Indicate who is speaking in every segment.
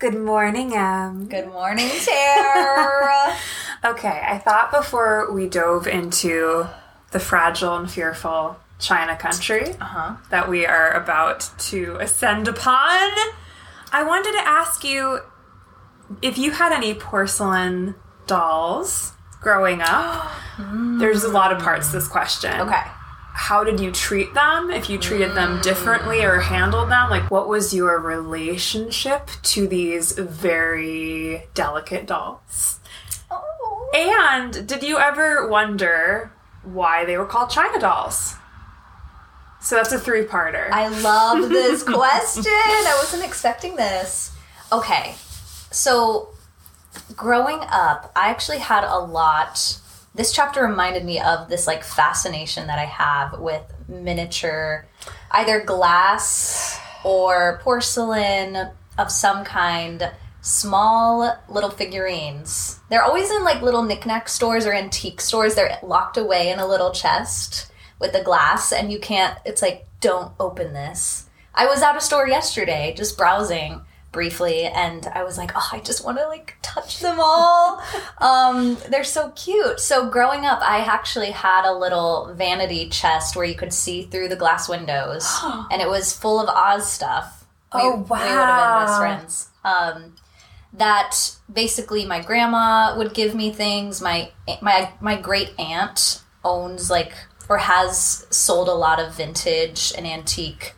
Speaker 1: Good morning, Em.
Speaker 2: Good morning, Tara.
Speaker 1: Okay, I thought before we dove into the fragile and fearful China country
Speaker 2: uh-huh.
Speaker 1: that we are about to ascend upon, I wanted to ask you if you had any porcelain dolls growing up. There's a lot of parts to this question.
Speaker 2: Okay.
Speaker 1: How did you treat them? If you treated them differently or handled them, like what was your relationship to these very delicate dolls?
Speaker 2: Oh.
Speaker 1: And did you ever wonder why they were called China dolls? So that's a three parter.
Speaker 2: I love this question. I wasn't expecting this. Okay. So, growing up, I actually had a lot. This chapter reminded me of this like fascination that I have with miniature, either glass or porcelain of some kind, small little figurines. They're always in like little knickknack stores or antique stores. They're locked away in a little chest with the glass, and you can't, it's like, don't open this. I was at a store yesterday just browsing briefly and I was like, oh, I just want to like touch them all. um, they're so cute. So growing up, I actually had a little vanity chest where you could see through the glass windows and it was full of Oz stuff. We-
Speaker 1: Oh,
Speaker 2: We would have been best friends. Um, that basically my grandma would give me things. My my my great aunt owns like or has sold a lot of vintage and antique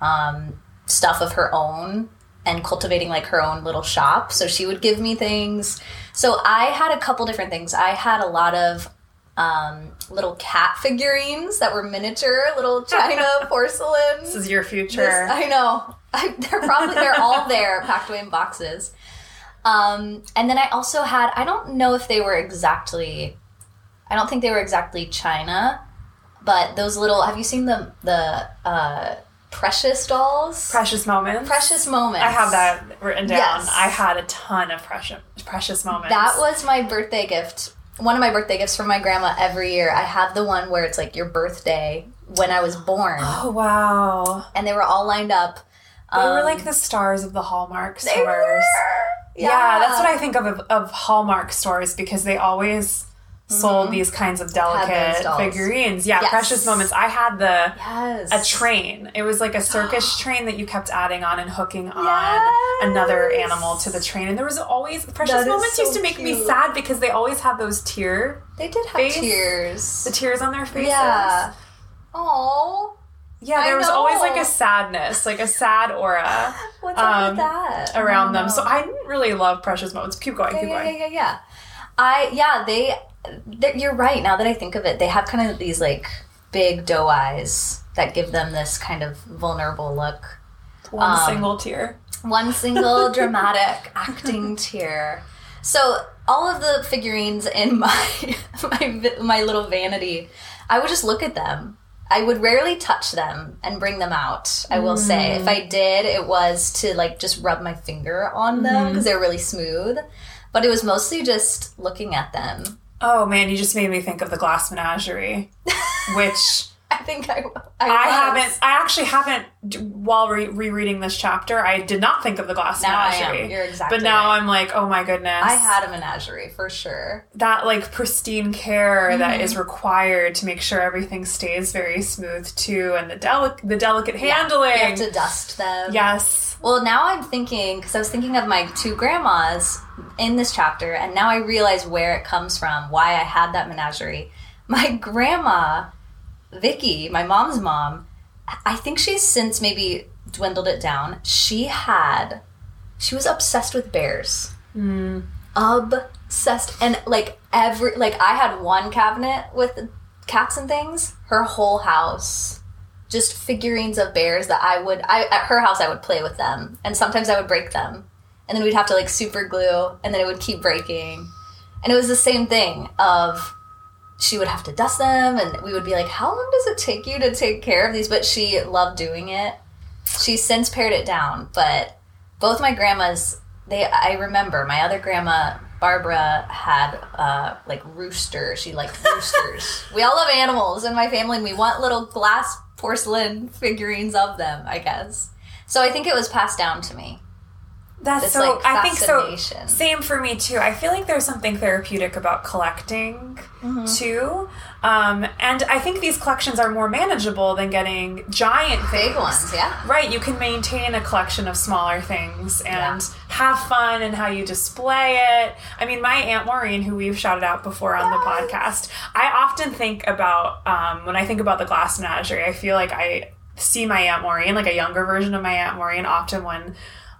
Speaker 2: um, stuff of her own and cultivating like her own little shop. So she would give me things. So I had a couple different things. I had a lot of um, little cat figurines that were miniature, little China porcelain.
Speaker 1: this is your future.
Speaker 2: This- I know. I, they're probably they're all there, packed away in boxes. Um, and then I also had I don't know if they were exactly, I don't think they were exactly China, but those little. Have you seen the the uh, precious dolls?
Speaker 1: precious moments.
Speaker 2: precious moments.
Speaker 1: I have that written down.
Speaker 2: Yes.
Speaker 1: I had a ton of precious precious moments.
Speaker 2: That was my birthday gift. One of my birthday gifts from my grandma every year. I have the one where it's like your birthday when I was born,
Speaker 1: Oh wow.
Speaker 2: and they were all lined up.
Speaker 1: They were
Speaker 2: Um,
Speaker 1: like the stars of the Hallmark stores.
Speaker 2: were.
Speaker 1: Yeah. that's what I think of of Hallmark stores because they always sold these kinds of delicate figurines. Yeah,
Speaker 2: Yes.
Speaker 1: precious moments. I had the
Speaker 2: Yes.
Speaker 1: a train. It was like a circus train that you kept adding on and hooking on
Speaker 2: Yes.
Speaker 1: another animal to the train. And there was always precious moments
Speaker 2: so
Speaker 1: used to make me sad because they always had those tear
Speaker 2: They did have
Speaker 1: face.
Speaker 2: tears.
Speaker 1: the tears on their faces.
Speaker 2: Yeah. Oh,
Speaker 1: Yeah, there was always like a sadness, like a sad aura
Speaker 2: what's up
Speaker 1: Um,
Speaker 2: with that?
Speaker 1: around them. So. I didn't really love precious moments. Keep going,
Speaker 2: yeah,
Speaker 1: keep
Speaker 2: yeah,
Speaker 1: going.
Speaker 2: yeah, yeah, yeah. I yeah they. You're right. Now that I think of it, they have kind of these like big doe eyes that give them this kind of vulnerable look.
Speaker 1: One
Speaker 2: Um,
Speaker 1: single tear.
Speaker 2: One single dramatic acting tear. So all of the figurines in my my my little vanity, I would just look at them. I would rarely touch them and bring them out. I will say, if I did, it was to like just rub my finger on them because they're really smooth. But it was mostly just looking at them.
Speaker 1: Oh man, you just made me think of the Glass Menagerie, which
Speaker 2: I think I I,
Speaker 1: I haven't. I actually haven't. While re- rereading this chapter, I did not think of the Glass
Speaker 2: Now I am.
Speaker 1: Menagerie.
Speaker 2: You're exactly
Speaker 1: But now
Speaker 2: right.
Speaker 1: I'm like, oh my goodness,
Speaker 2: I had a menagerie for sure.
Speaker 1: that like pristine care that
Speaker 2: Mm-hmm.
Speaker 1: is required to make sure everything stays very smooth too, and the delic the delicate handling.
Speaker 2: You have to dust them.
Speaker 1: yes.
Speaker 2: Well, now I'm thinking because I was thinking of my two grandmas in this chapter, and now I realize where it comes from, why I had that menagerie. My grandma, Vicky, my mom's mom, I think she's since maybe dwindled it down. She had, she was obsessed with bears. Mm. Obsessed, and like every like I had one cabinet with cats and things. Her whole house just figurines of bears that I would I at her house I would play with them. And sometimes I would break them. And then we'd have to like super glue and then it would keep breaking. And it was the same thing of she would have to dust them and we would be like how long does it take you to take care of these? But she loved doing it. She's since pared it down but both my grandmas they I remember my other grandma Barbara had uh, like rooster. She liked roosters. we all love animals in my family, and we want little glass porcelain figurines of them. I guess. So I think it was passed down to me.
Speaker 1: That's
Speaker 2: this,
Speaker 1: so.
Speaker 2: like,
Speaker 1: I think so. Same for me too. I feel like there's something therapeutic about collecting
Speaker 2: Mm-hmm.
Speaker 1: too, um, and I think these collections are more manageable than getting giant
Speaker 2: Big ones, yeah.
Speaker 1: Right, you can maintain a collection of smaller things and
Speaker 2: Yeah.
Speaker 1: have fun in how you display it. I mean, my Aunt Maureen, who we've shouted out before on the podcast, I often think about um, when I think about the glass menagerie, I feel like I see my Aunt Maureen, like a younger version of my Aunt Maureen, often when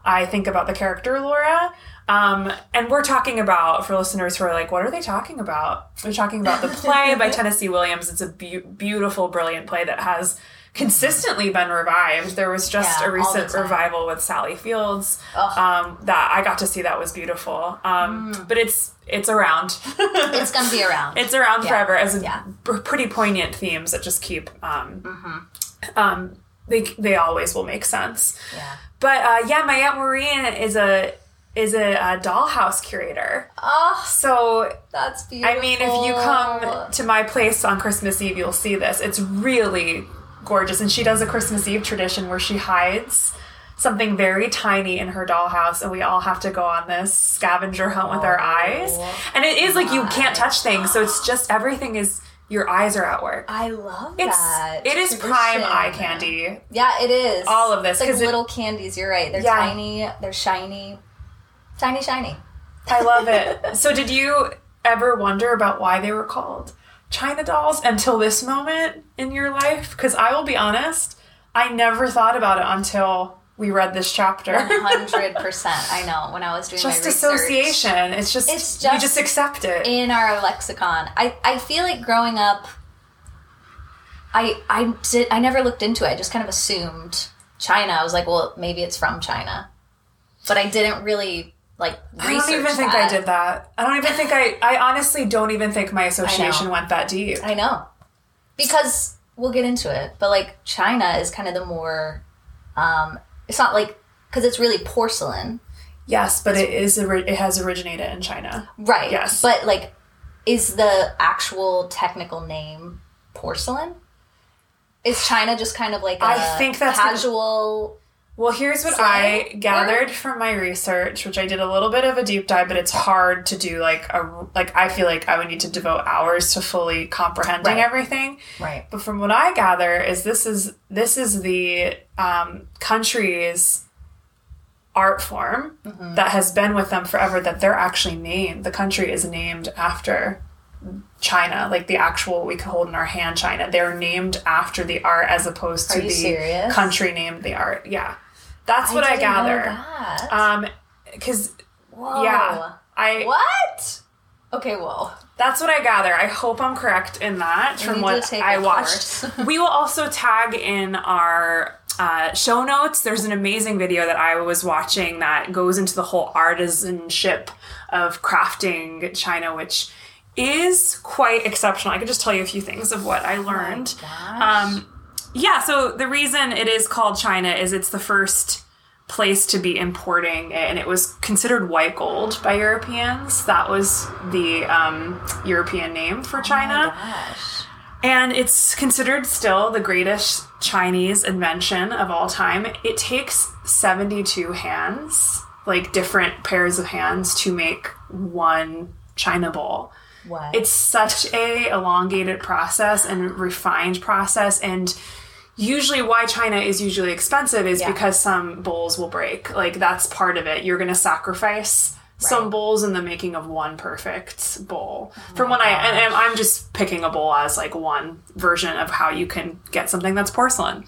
Speaker 1: I think about the character Laura. Um, and we're talking about, for listeners who are like, what are they talking about? We're talking about the play by Tennessee Williams. It's a beau beautiful, brilliant play that has consistently been revived. There was just
Speaker 2: Yeah,
Speaker 1: a recent revival with Sally Fields um, that I got to see. That was beautiful. Um,
Speaker 2: Mm.
Speaker 1: But it's it's around.
Speaker 2: It's gonna be around.
Speaker 1: it's around
Speaker 2: Yeah.
Speaker 1: forever as a
Speaker 2: Yeah.
Speaker 1: pr- pretty poignant themes that just keep. Um,
Speaker 2: Mm-hmm.
Speaker 1: They they always will make sense.
Speaker 2: yeah.
Speaker 1: But uh, yeah, my aunt Maureen is a is a, uh dollhouse curator.
Speaker 2: Oh,
Speaker 1: So
Speaker 2: that's beautiful.
Speaker 1: I mean, if you come to my place on Christmas Eve, you'll see this. It's really gorgeous, and she does a Christmas Eve tradition where she hides something very tiny in her dollhouse, and we all have to go on this scavenger hunt with our eyes. And it is like you can't touch things, so it's just everything is your eyes are at work.
Speaker 2: I love
Speaker 1: It's
Speaker 2: that.
Speaker 1: it is
Speaker 2: tradition.
Speaker 1: prime eye candy.
Speaker 2: Yeah, it is.
Speaker 1: All of this,
Speaker 2: It's like
Speaker 1: 'cause it-
Speaker 2: little candies. You're right. They're
Speaker 1: Yeah.
Speaker 2: tiny. They're shiny. Tiny, shiny.
Speaker 1: I love it. so, did you ever wonder about why they were called China dolls until this moment in your life? Because I will be honest, I never thought about it until we read this chapter.
Speaker 2: Hundred percent. I know. When I was doing
Speaker 1: just
Speaker 2: my research.
Speaker 1: association. It's just,
Speaker 2: It's
Speaker 1: you
Speaker 2: just
Speaker 1: just accept it.
Speaker 2: in our lexicon. I, I feel like growing up, I I did I never looked into it. I just kind of assumed China. I was like, well, maybe it's from China, but I didn't really like.
Speaker 1: I don't even
Speaker 2: research
Speaker 1: think. I did that. I don't even think I. I honestly don't even think my association went that deep.
Speaker 2: I know because we'll get into it, but like China is kind of the more. Um, it's not like because it's really porcelain,
Speaker 1: Yes, but it is. It has originated in China.
Speaker 2: right?
Speaker 1: Yes.
Speaker 2: but like, is the actual technical name porcelain? Is China just kind of like a
Speaker 1: I think that's
Speaker 2: casual?
Speaker 1: Well, here's what
Speaker 2: Slang
Speaker 1: I gathered from my research, which I did a little bit of a deep dive, but it's hard to do like a like I feel like I would need to devote hours to fully comprehending
Speaker 2: Right.
Speaker 1: everything.
Speaker 2: Right.
Speaker 1: But from what I gather is this is this is the um, country's art form
Speaker 2: Mm-hmm.
Speaker 1: that has been with them forever that they're actually named. The country is named after China, like the actual we can hold in our hand China. They're named after the art as opposed to the
Speaker 2: serious?
Speaker 1: country named the art. Yeah. That's what I,
Speaker 2: didn't know
Speaker 1: gather.
Speaker 2: that.
Speaker 1: Um yeah. I
Speaker 2: What? Okay, well,
Speaker 1: that's what I gather. I hope I'm correct in that from what I watched. we will also tag in our uh, show notes. There's an amazing video that I was watching that goes into the whole artisanship of crafting China, which is quite exceptional. I could just tell you a few things of what I learned.
Speaker 2: gosh.
Speaker 1: Um, yeah, so the reason it is called China is it's the first place to be importing it, and it was considered white gold by Europeans. That was the um, European name for China.
Speaker 2: Gosh.
Speaker 1: And it's considered still the greatest Chinese invention of all time. It takes 72 hands, like different pairs of hands, to make one China bowl.
Speaker 2: What?
Speaker 1: It's such a elongated process and refined process and usually why China is usually expensive is
Speaker 2: Yeah.
Speaker 1: because some bowls will break. Like that's part of it. You're going to sacrifice some bowls in the making of one perfect bowl. From what I and, I'm just picking a bowl as like one version of how you can get something that's porcelain.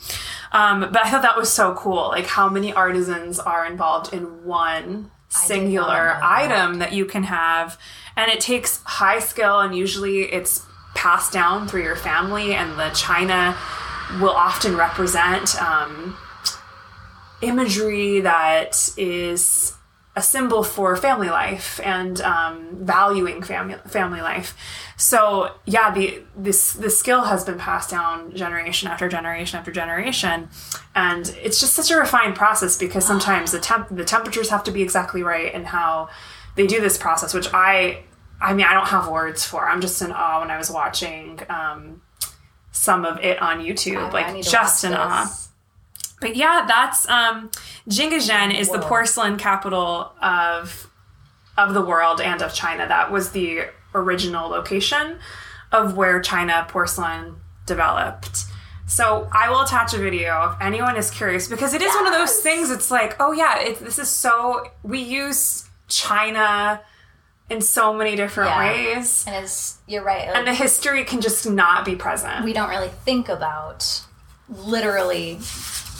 Speaker 1: Um, but I thought that was so cool. Like how many artisans are involved in one singular
Speaker 2: know that.
Speaker 1: item that you can have and it takes high skill and usually it's passed down through your family and the china will often represent um, imagery that is a symbol for family life and um, valuing family family life. So yeah, the this the skill has been passed down generation after generation after generation, and it's just such a refined process because sometimes the temp the temperatures have to be exactly right and how they do this process, which I I mean I don't have words for. I'm just in awe when I was watching um, some of it on YouTube,
Speaker 2: I
Speaker 1: like
Speaker 2: to
Speaker 1: just in awe. But yeah, that's um, Jingdezhen is the porcelain capital of of the world and of China. That was the original location of where China porcelain developed. So I will attach a video if anyone is curious because it is one of those things. It's like, oh yeah, it, this is so we use China in so many different
Speaker 2: Yeah.
Speaker 1: ways,
Speaker 2: And it's you're right. like,
Speaker 1: and the history can just not be present.
Speaker 2: we don't really think about literally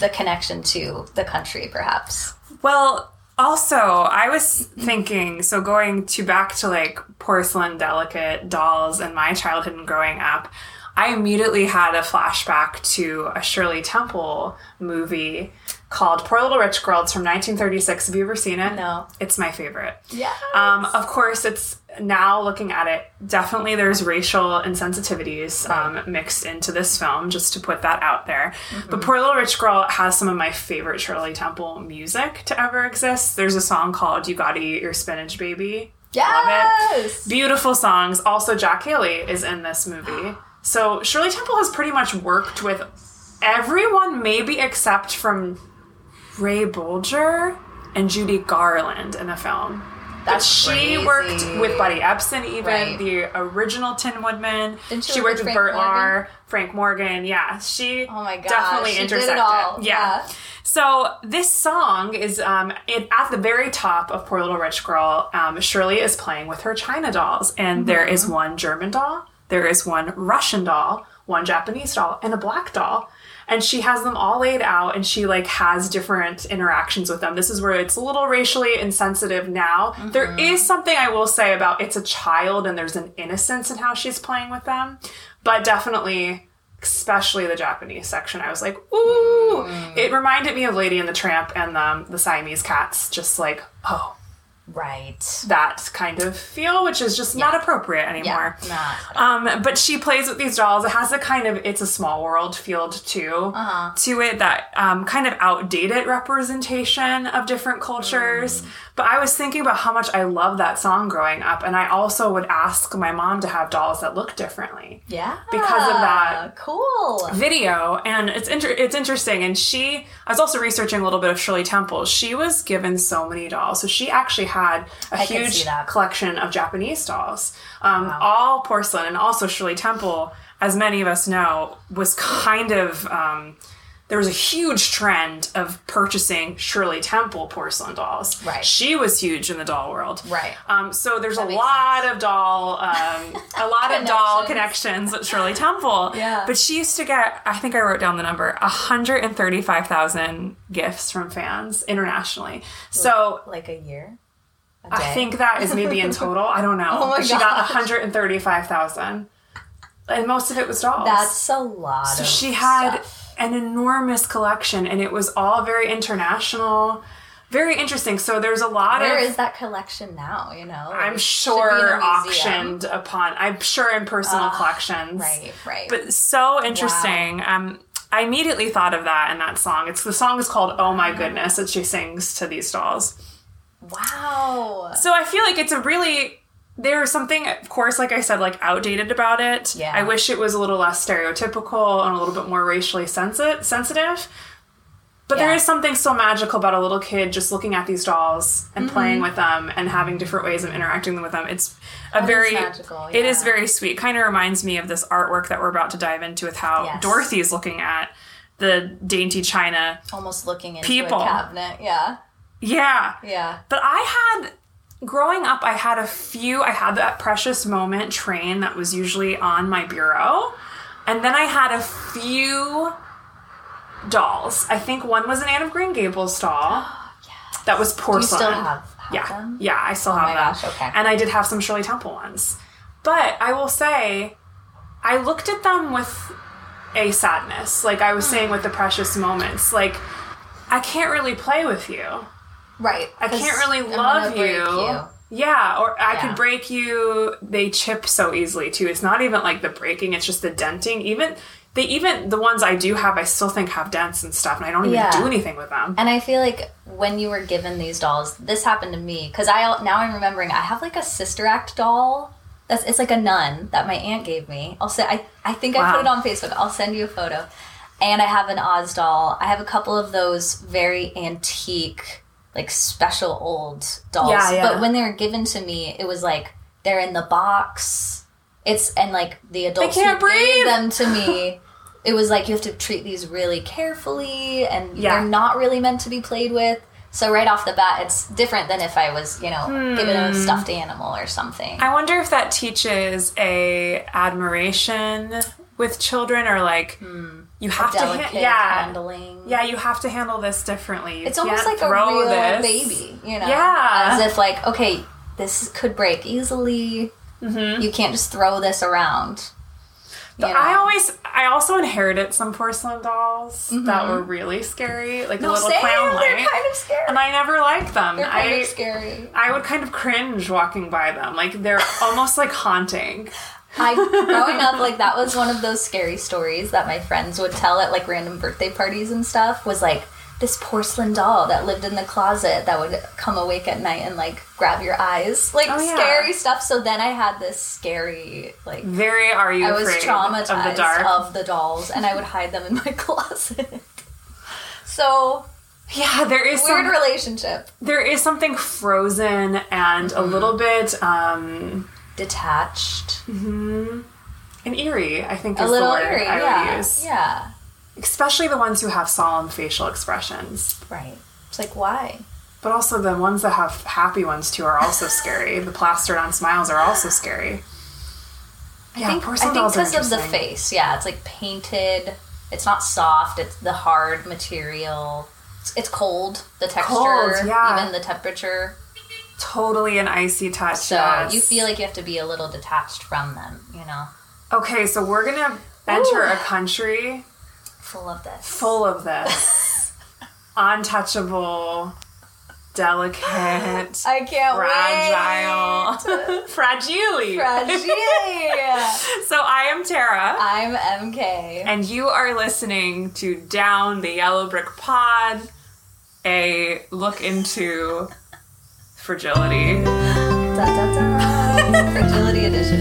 Speaker 2: the connection to the country, perhaps.
Speaker 1: Well, also, I was thinking, so going to back to like porcelain delicate dolls and my childhood and growing up, I immediately had a flashback to a Shirley Temple movie called Poor Little Rich Girl. It's from 1936. Have you ever seen it?
Speaker 2: No.
Speaker 1: It's my favorite.
Speaker 2: Yeah.
Speaker 1: Um, of course, it's now looking at it. Definitely, there's racial insensitivities um, mixed into this film, just to put that out there. But Poor Little Rich Girl has some of my favorite Shirley Temple music to ever exist. There's a song called "You Gotta Eat Your Spinach, Baby." Love it.
Speaker 2: yes.
Speaker 1: Beautiful songs. Also, Jack Haley is in this movie. So Shirley Temple has pretty much worked with everyone, maybe except from Ray Bolger and Judy Garland in a film.
Speaker 2: That's
Speaker 1: she worked with Buddy Ebsen, even
Speaker 2: Right.
Speaker 1: the original Tin Woodman.
Speaker 2: Didn't she
Speaker 1: she worked
Speaker 2: with
Speaker 1: with
Speaker 2: Frank
Speaker 1: Burt Lahr, Frank Morgan. Yeah, she
Speaker 2: Oh my gosh,
Speaker 1: definitely
Speaker 2: she
Speaker 1: intersected.
Speaker 2: all.
Speaker 1: Yeah.
Speaker 2: Yeah.
Speaker 1: So this song is um, it, at the very top of Poor Little Rich Girl. Um, Shirley is playing with her China dolls, and there
Speaker 2: Mm-hmm.
Speaker 1: is one German doll, there is one Russian doll, one Japanese doll, and a black doll. And she has them all laid out, and she like has different interactions with them. This is where it's a little racially insensitive now. There
Speaker 2: Mm-hmm.
Speaker 1: is something I will say about it's a child, and there's an innocence in how she's playing with them, but definitely especially the Japanese section, I was like, ooh.
Speaker 2: Mm.
Speaker 1: It reminded me of Lady and the Tramp and um, the Siamese cats, just like, oh,
Speaker 2: Right.
Speaker 1: that kind of feel, which is just not appropriate anymore.
Speaker 2: Yeah. Not.
Speaker 1: Um, but she plays with these dolls. It has a kind of it's a small world feel too
Speaker 2: Uh-huh.
Speaker 1: to it that um, kind of outdated representation of different cultures.
Speaker 2: Mm.
Speaker 1: But I was thinking about how much I love that song growing up, and I also would ask my mom to have dolls that look differently
Speaker 2: Yeah.
Speaker 1: because of that
Speaker 2: Cool.
Speaker 1: video and it's inter- it's interesting and she I was also researching a little bit of Shirley Temple. She was given so many dolls. So she actually had a
Speaker 2: I
Speaker 1: huge collection of Japanese dolls. Um, all porcelain and also Shirley Temple as many of us know was kind of um, there was a huge trend of purchasing Shirley Temple porcelain dolls.
Speaker 2: Right.
Speaker 1: She was huge in the doll world.
Speaker 2: Right.
Speaker 1: Um, so there's a
Speaker 2: makes
Speaker 1: lot of doll, um, a lot of doll
Speaker 2: Connections.
Speaker 1: connections with Shirley Temple.
Speaker 2: Yeah.
Speaker 1: But she used to get, I think I wrote down the number, 135,000 gifts from fans internationally. So
Speaker 2: Like a year.
Speaker 1: I think that is maybe in total. I don't know.
Speaker 2: Oh my
Speaker 1: But she got 135,000. And most of it was dolls.
Speaker 2: that's a lot.
Speaker 1: So she had
Speaker 2: stuff.
Speaker 1: an enormous collection and it was all very international, very interesting. So there's a lot
Speaker 2: Where
Speaker 1: of Where
Speaker 2: is that collection now? You know,
Speaker 1: I'm
Speaker 2: It should be in a
Speaker 1: sure auctioned upon. I'm sure in personal collections.
Speaker 2: Right. Right.
Speaker 1: But so interesting. Um, I immediately thought of that in that song. It's the song is called "Oh My Goodness" that she sings to these dolls.
Speaker 2: Wow.
Speaker 1: So I feel like it's a really there's something, of course, like I said, like outdated about it.
Speaker 2: Yeah.
Speaker 1: I wish it was a little less stereotypical and a little bit more racially sensi- sensitive. But there
Speaker 2: Yeah.
Speaker 1: is something so magical about a little kid just looking at these dolls and
Speaker 2: Mm-hmm.
Speaker 1: playing with them and having different ways of interacting with them. It's a
Speaker 2: is
Speaker 1: very
Speaker 2: magical,
Speaker 1: it is very sweet. Kind of reminds me of this artwork that we're about to dive into with how
Speaker 2: Yes.
Speaker 1: Dorothy is looking at the dainty china.
Speaker 2: Almost looking into
Speaker 1: People.
Speaker 2: a cabinet. Yeah.
Speaker 1: Yeah.
Speaker 2: Yeah.
Speaker 1: But I had growing up I had a few I had that precious moment train that was usually on my bureau. And then I had a few dolls. I think one was an Anne of Green Gables doll. That was
Speaker 2: Do you
Speaker 1: porcelain.
Speaker 2: still have, have
Speaker 1: yeah.
Speaker 2: them?
Speaker 1: Yeah, I still have
Speaker 2: my
Speaker 1: them.
Speaker 2: gosh, okay.
Speaker 1: And I did have some Shirley Temple ones. But I will say I looked at them with a sadness. Like I was
Speaker 2: Hmm.
Speaker 1: saying with the precious moments. Like I can't really play with you.
Speaker 2: Right.
Speaker 1: I can't really love
Speaker 2: gonna
Speaker 1: you. Yeah, or I
Speaker 2: Yeah.
Speaker 1: could break you. They chip so easily too. It's not even like the breaking; it's just the denting. Even they, even the ones I do have, I still think have dents and stuff, and I don't even
Speaker 2: Yeah.
Speaker 1: do anything with them.
Speaker 2: And I feel like when you were given these dolls, this happened to me because I now I'm remembering I have like a Sister Act doll. That's it's like a nun that my aunt gave me. I'll say I I think I put it on Facebook. I'll send you a photo. and I have an Oz doll. I have a couple of those very antique, like special old dolls.
Speaker 1: Yeah, yeah.
Speaker 2: But when they were given to me, it was like they're in the box. It's and like the adults gave them to me. It was like you have to treat these really carefully, and
Speaker 1: Yeah.
Speaker 2: they're not really meant to be played with. So right off the bat, it's different than if I was, you know,
Speaker 1: Hmm.
Speaker 2: a stuffed animal or something.
Speaker 1: I wonder if that teaches a admiration with children or like you have to ha- yeah
Speaker 2: handling.
Speaker 1: yeah you have to handle this differently. You
Speaker 2: It's almost like a real
Speaker 1: this.
Speaker 2: baby, you know?
Speaker 1: Yeah.
Speaker 2: As if, like, okay, this could break easily. You can't just throw this around. You know?
Speaker 1: I always, I also inherited some porcelain dolls that were really scary, like
Speaker 2: Mm-hmm. No,
Speaker 1: the little
Speaker 2: same,
Speaker 1: clown
Speaker 2: they're kind of scary.
Speaker 1: and I never liked them.
Speaker 2: They're kind
Speaker 1: I,
Speaker 2: of scary.
Speaker 1: I would kind of cringe walking by them, like they're almost like haunting.
Speaker 2: I growing up like that was one of those scary stories that my friends would tell at like random birthday parties and stuff was like this porcelain doll that lived in the closet that would come awake at night and like grab your eyes. Like
Speaker 1: Oh, yeah.
Speaker 2: scary stuff. So then i had this scary like
Speaker 1: Very are you
Speaker 2: i was traumatized
Speaker 1: of the
Speaker 2: of the dolls and i would hide them in my closet. So
Speaker 1: yeah, there is
Speaker 2: weird
Speaker 1: some,
Speaker 2: relationship.
Speaker 1: there is something frozen and
Speaker 2: Mm-hmm.
Speaker 1: a little bit um
Speaker 2: detached mm-hmm.
Speaker 1: and eerie. I think
Speaker 2: a little eerie
Speaker 1: I
Speaker 2: yeah yeah
Speaker 1: Especially the ones who have solemn facial expressions.
Speaker 2: right it's like why
Speaker 1: But also the ones that have happy ones too are also scary. The plastered on smiles are also scary. Yeah,
Speaker 2: I think, I think because of the face. Yeah, it's like painted. It's not soft. It's the hard material. It's, it's cold. The texture,
Speaker 1: Cold, yeah.
Speaker 2: even the temperature.
Speaker 1: Totally an icy touch.
Speaker 2: So
Speaker 1: yes.
Speaker 2: you feel like you have to be a little detached from them. You know,
Speaker 1: Okay, so we're gonna enter
Speaker 2: Ooh.
Speaker 1: a country
Speaker 2: full of this.
Speaker 1: full of this untouchable, delicate,
Speaker 2: I can't
Speaker 1: fragile,
Speaker 2: wait.
Speaker 1: fragile.
Speaker 2: Fragile.
Speaker 1: So I am Tara.
Speaker 2: I'm EmKay.
Speaker 1: and you are listening to Down the Yellow Brick Pod, a look into fragility.
Speaker 2: Da, da, da. Fragility edition.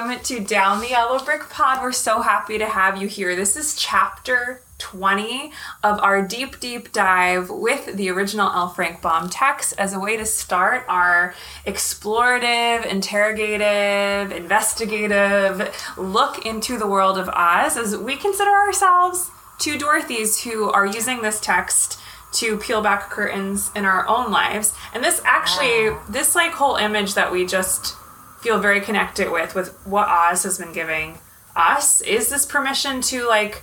Speaker 1: Welcome to Down the Yellow Brick Pod. We're so happy to have you here. This is chapter 20 of our deep, deep dive with the original L. Frank Baum text as a way to start our explorative, interrogative, investigative look into the world of Oz as we consider ourselves two Dorothys who are using this text to peel back curtains in our own lives. And this actually, ah. this like whole image that we just feel very connected with, with what Oz has been giving us, is this permission to like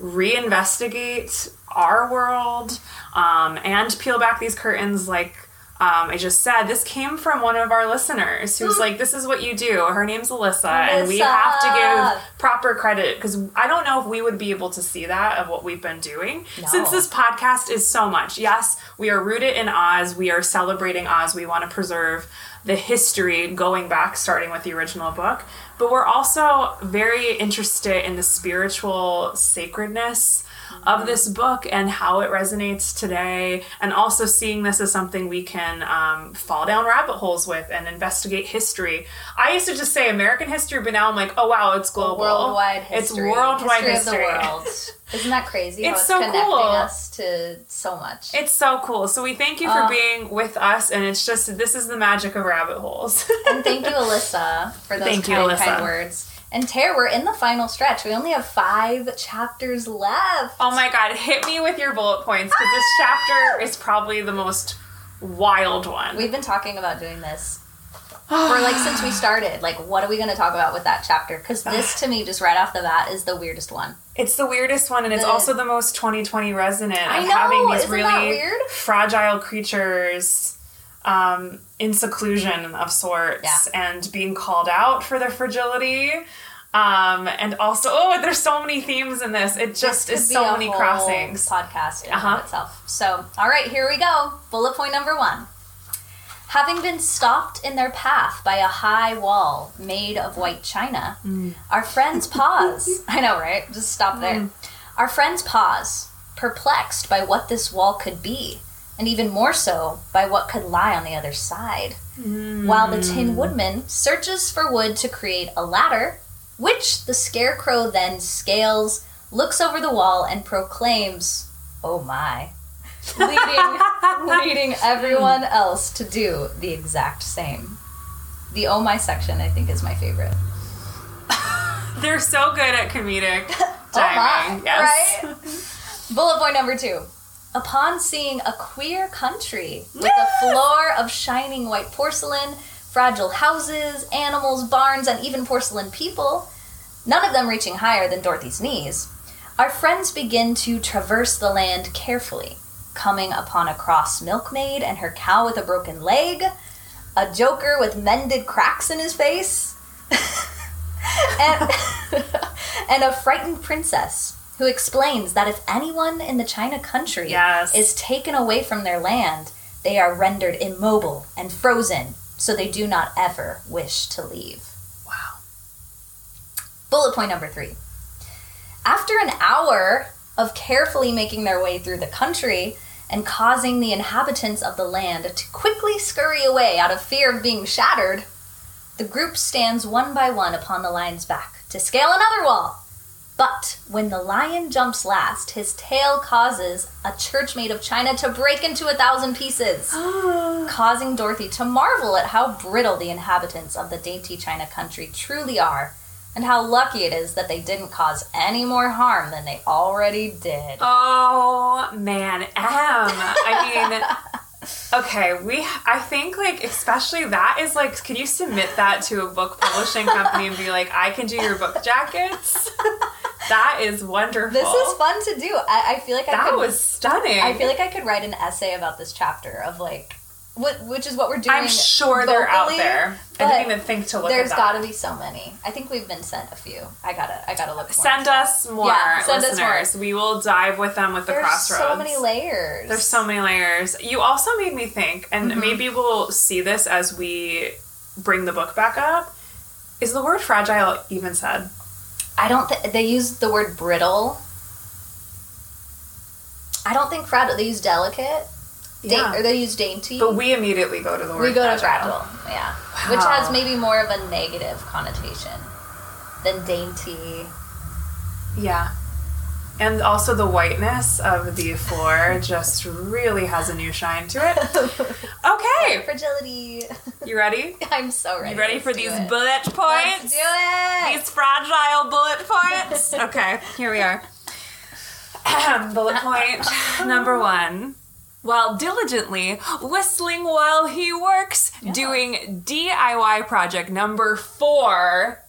Speaker 1: reinvestigate our world um, and peel back these curtains? Like um, I just said, this came from one of our listeners who's like, This is what you do. Her name's Alyssa, and we have to give proper credit because I don't know if we would be able to see that of what we've been doing. Since this podcast is so much. Yes, we are rooted in Oz, we are celebrating Oz, we want to preserve the history going back, starting with the original book, but we're also very interested in the spiritual sacredness of this book and how it resonates today, and also seeing this as something we can um, fall down rabbit holes with and investigate history. I used to just say American history, but now I'm like, oh wow, it's global.
Speaker 2: Worldwide
Speaker 1: It's worldwide
Speaker 2: history,
Speaker 1: history.
Speaker 2: of the world. Isn't that crazy? how
Speaker 1: It's
Speaker 2: it's
Speaker 1: so
Speaker 2: connecting
Speaker 1: cool.
Speaker 2: us to so much.
Speaker 1: It's so cool. So we thank you for
Speaker 2: Uh.
Speaker 1: being with us, and it's just this is the magic of rabbit holes.
Speaker 2: And thank you, Alyssa, for those
Speaker 1: Thank you, Alyssa.
Speaker 2: kind words. And Tara, we're in the final stretch. We only have five chapters left.
Speaker 1: oh my god, hit me with your bullet points because this ah! chapter is probably the most wild one.
Speaker 2: We've been talking about doing this for like since we started. Like, what are we going to talk about with that chapter? Because this, to me, just right off the bat, is the weirdest one.
Speaker 1: It's the weirdest one, and it's
Speaker 2: The-
Speaker 1: also the most 2020 resonant
Speaker 2: I know,
Speaker 1: having these really
Speaker 2: weird?
Speaker 1: fragile creatures um, in seclusion of sorts
Speaker 2: Yeah.
Speaker 1: and being called out for their fragility. Um, and also, oh, there's so many themes in this. It just
Speaker 2: This
Speaker 1: is so many crossings.
Speaker 2: Podcast in
Speaker 1: Uh-huh.
Speaker 2: of itself. So, all right, here we go. Bullet point number one. Having been stopped in their path by a high wall made of white china, our friends pause. I know, right? Just stop there. Our friends pause, perplexed by what this wall could be, and even more so by what could lie on the other side. While the Tin hmm. Woodman searches for wood to create a ladder, which the Scarecrow then scales, looks over the wall, and proclaims, Oh my. leading, leading everyone else to do the exact same. The Oh my section, I think, is my favorite.
Speaker 1: They're so good at comedic
Speaker 2: Oh
Speaker 1: timing.
Speaker 2: my,
Speaker 1: yes.
Speaker 2: right? Bullet point number two. Upon seeing a queer country with a floor of shining white porcelain, fragile houses, animals, barns, and even porcelain people, none of them reaching higher than Dorothy's knees, our friends begin to traverse the land carefully, coming upon a cross milkmaid and her cow with a broken leg, a joker with mended cracks in his face, and, and a frightened princess who explains that if anyone in the China country
Speaker 1: Yes.
Speaker 2: is taken away from their land, they are rendered immobile and frozen, so they do not ever wish to leave.
Speaker 1: Wow.
Speaker 2: Bullet point number three. After an hour of carefully making their way through the country and causing the inhabitants of the land to quickly scurry away out of fear of being shattered, the group stands one by one upon the lion's back to scale another wall. But when the lion jumps last, his tail causes a church made of china to break into a thousand pieces causing Dorothy to marvel at how brittle the inhabitants of the dainty China country truly are, and how lucky it is that they didn't cause any more harm than they already did.
Speaker 1: Oh man, M. I mean, okay, we. I think like especially that is like, can you submit that to a book publishing company and be like, I can do your book jackets? that is wonderful.
Speaker 2: This is fun to do. I, I feel like I
Speaker 1: That
Speaker 2: could.
Speaker 1: was stunning.
Speaker 2: I feel like I could write an essay about this chapter of like, what, which is what we're doing.
Speaker 1: I'm sure they're out there. I didn't even think to look
Speaker 2: There's got to be so many. I think we've been sent a few. I gotta. I gotta look. More
Speaker 1: Send us more
Speaker 2: Yeah, send us
Speaker 1: listeners. We will dive with them with the
Speaker 2: There's
Speaker 1: crossroads.
Speaker 2: so many layers.
Speaker 1: There's so many layers. You also made me think, and
Speaker 2: Mm-hmm.
Speaker 1: maybe we'll see this as we bring the book back up. Is the word fragile even said?
Speaker 2: I don't think they use the word brittle. I don't think fragile. They use delicate. Da-
Speaker 1: Yeah.
Speaker 2: or they use dainty.
Speaker 1: But we immediately go to the word
Speaker 2: we go to
Speaker 1: fragile.
Speaker 2: fragile. Yeah, which has maybe more of a negative connotation than dainty.
Speaker 1: Yeah. And also the whiteness of the floor just really has a new shine to it. Okay.
Speaker 2: Fragility.
Speaker 1: You ready?
Speaker 2: I'm so ready.
Speaker 1: You ready
Speaker 2: Let's
Speaker 1: for these
Speaker 2: it.
Speaker 1: bullet points?
Speaker 2: Let's do it.
Speaker 1: These fragile bullet points. okay, here we are. bullet point number one. While diligently whistling while he works, doing DIY project number four,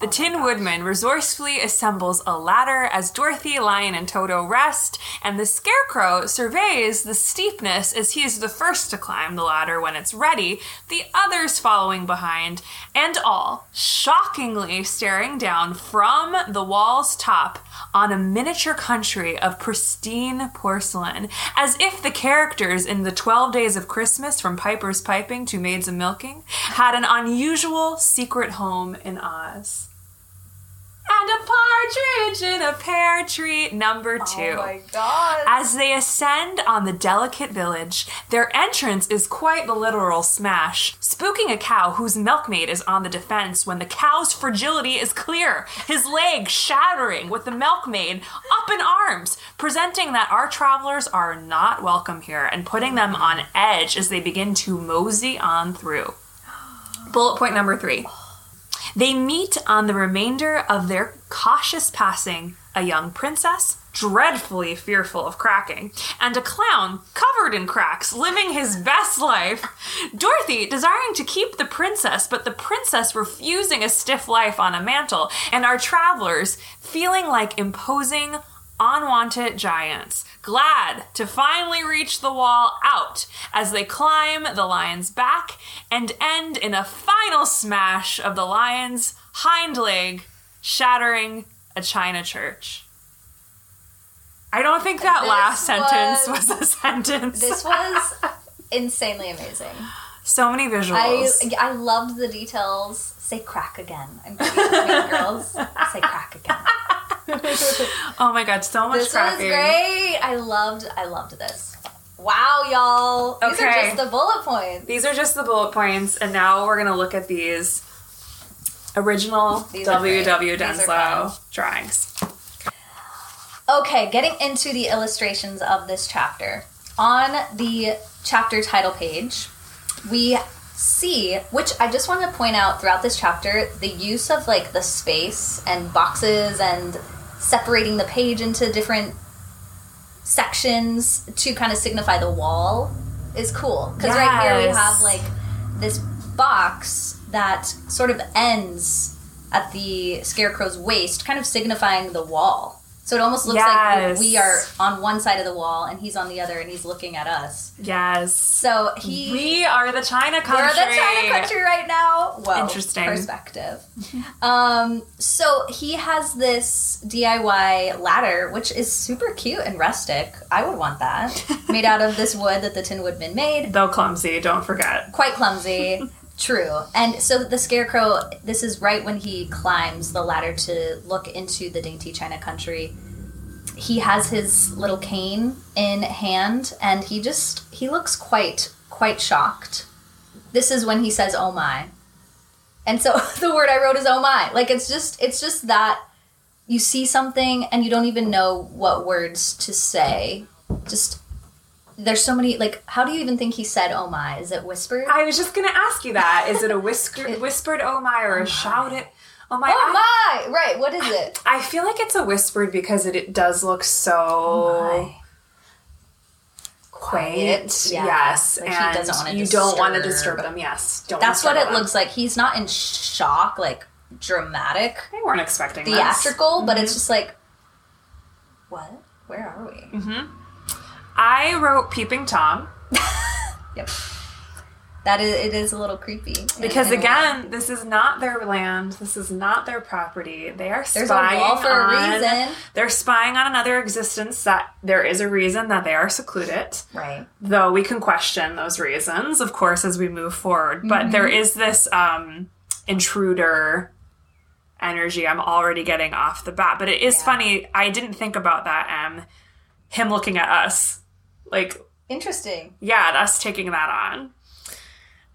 Speaker 1: the Tin Woodman resourcefully assembles a ladder as Dorothy, Lion, and Toto rest, and the Scarecrow surveys the steepness as he is the first to climb the ladder when it's ready, the others following behind, and all shockingly staring down from the wall's top on a miniature country of pristine porcelain, as if the characters in the 12 Days of Christmas from Piper's Piping to Maids of Milking had an unusual secret home in Oz. And a partridge in a pear tree, number oh two.
Speaker 2: Oh my god.
Speaker 1: As they ascend on the delicate village, their entrance is quite the literal smash, spooking a cow whose milkmaid is on the defense when the cow's fragility is clear, his leg shattering with the milkmaid up in arms, presenting that our travelers are not welcome here and putting them on edge as they begin to mosey on through. Bullet point number three. They meet on the remainder of their cautious passing a young princess, dreadfully fearful of cracking, and a clown covered in cracks, living his best life. Dorothy desiring to keep the princess, but the princess refusing a stiff life on a mantle, and our travelers feeling like imposing unwanted giants, glad to finally reach the wall out as they climb the lion's back and end in a final smash of the lion's hind leg, shattering a china church. I don't think that
Speaker 2: This
Speaker 1: last sentence
Speaker 2: was-
Speaker 1: was a sentence.
Speaker 2: This was insanely amazing.
Speaker 1: So many visuals.
Speaker 2: I I loved the details. Say crack again. I'm girls. Say crack again.
Speaker 1: oh my god, so much
Speaker 2: This was great. I loved I loved this. Wow, y'all. These are just the bullet points.
Speaker 1: These are just the bullet points, and now we're gonna look at these original
Speaker 2: These are great.
Speaker 1: WW Denslow drawings.
Speaker 2: Okay, getting into the illustrations of this chapter. On the chapter title page, we see, which I just want to point out throughout this chapter, the use of like the space and boxes and separating the page into different sections to kind of signify the wall is cool. Because right here we have like this box that sort of ends at the scarecrow's waist, kind of signifying the wall. So it almost looks
Speaker 1: Yes.
Speaker 2: like we are on one side of the wall and he's on the other and he's looking at us.
Speaker 1: Yes.
Speaker 2: So he
Speaker 1: We are the China country.
Speaker 2: we're the China country right now. Whoa,
Speaker 1: Interesting.
Speaker 2: perspective. um, so he has this DIY ladder, which is super cute and rustic. I would want that, made out of this wood that the Tin Woodman made.
Speaker 1: Though clumsy, don't forget.
Speaker 2: Quite clumsy. True. And so the scarecrow, this is right when he climbs the ladder to look into the dainty China country. He has his little cane in hand and he just he looks quite quite shocked. This is when he says oh my. And so the word I wrote is oh my. Like it's just it's just that you see something and you don't even know what words to say. Just there's so many like how do you even think he said oh my? Is it whispered?
Speaker 1: I was just gonna ask you that. Is it a whisper, whispered oh my or a shouted oh my?
Speaker 2: Oh
Speaker 1: I,
Speaker 2: my! Right, what is it?
Speaker 1: I feel like it's a whispered because it, it does look so quiet.
Speaker 2: Yeah,
Speaker 1: yes,
Speaker 2: like he
Speaker 1: and
Speaker 2: doesn't
Speaker 1: you don't want to
Speaker 2: disturb.
Speaker 1: disturb them. Yes, don't.
Speaker 2: That's what it
Speaker 1: them.
Speaker 2: looks like. He's not in shock, like dramatic,
Speaker 1: They weren't expecting this.
Speaker 2: theatrical, but
Speaker 1: Mm-hmm.
Speaker 2: it's just like, what? Where are we?
Speaker 1: Mm-hmm. I wrote Peeping Tom
Speaker 2: Yep. That is, it is a little creepy.
Speaker 1: because
Speaker 2: in a way.
Speaker 1: again, this is not their land. This is not their property. They are
Speaker 2: there's a
Speaker 1: spying
Speaker 2: wall for
Speaker 1: on.
Speaker 2: a reason.
Speaker 1: They're spying on another existence that there is a reason that they are secluded.
Speaker 2: Right.
Speaker 1: though we can question those reasons of course as we move forward but
Speaker 2: Mm-hmm.
Speaker 1: there is this um intruder energy i'm already getting off the bat but it is
Speaker 2: Yeah.
Speaker 1: funny i didn't think about that um him looking at us like
Speaker 2: Interesting.
Speaker 1: yeah us taking that on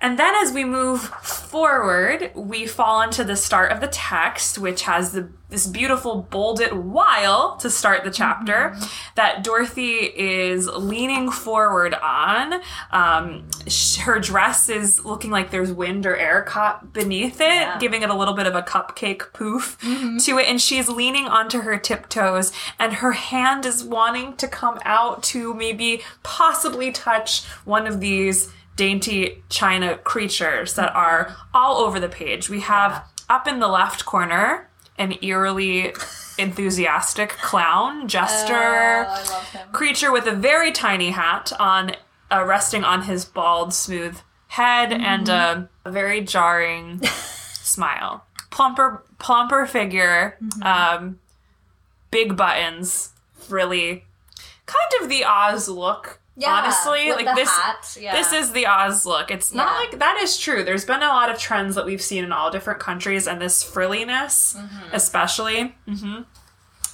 Speaker 1: and then as we move forward, we fall into the start of the text, which has the, this beautiful bolded while to start the chapter that Dorothy is leaning forward on. Um, sh- her dress is looking like there's wind or air caught beneath it,
Speaker 2: Yeah.
Speaker 1: giving it a little bit of a cupcake poof to it. And she's leaning onto her tiptoes, and her hand is wanting to come out to maybe possibly touch one of these dainty china creatures that are all over the page. We have up in the left corner an eerily enthusiastic clown, jester,
Speaker 2: Oh, I love him.
Speaker 1: creature with a very tiny hat on uh, resting on his bald, smooth head and a, a very jarring smile. Plumper, plumper figure, um, big buttons, really kind of the Oz look.
Speaker 2: Yeah,
Speaker 1: honestly, like this.
Speaker 2: hat, yeah.
Speaker 1: This is the Oz look. It's not
Speaker 2: Yeah.
Speaker 1: like that is true. There's been a lot of trends that we've seen in all different countries, and this frilliness,
Speaker 2: Mm-hmm.
Speaker 1: especially, mhm,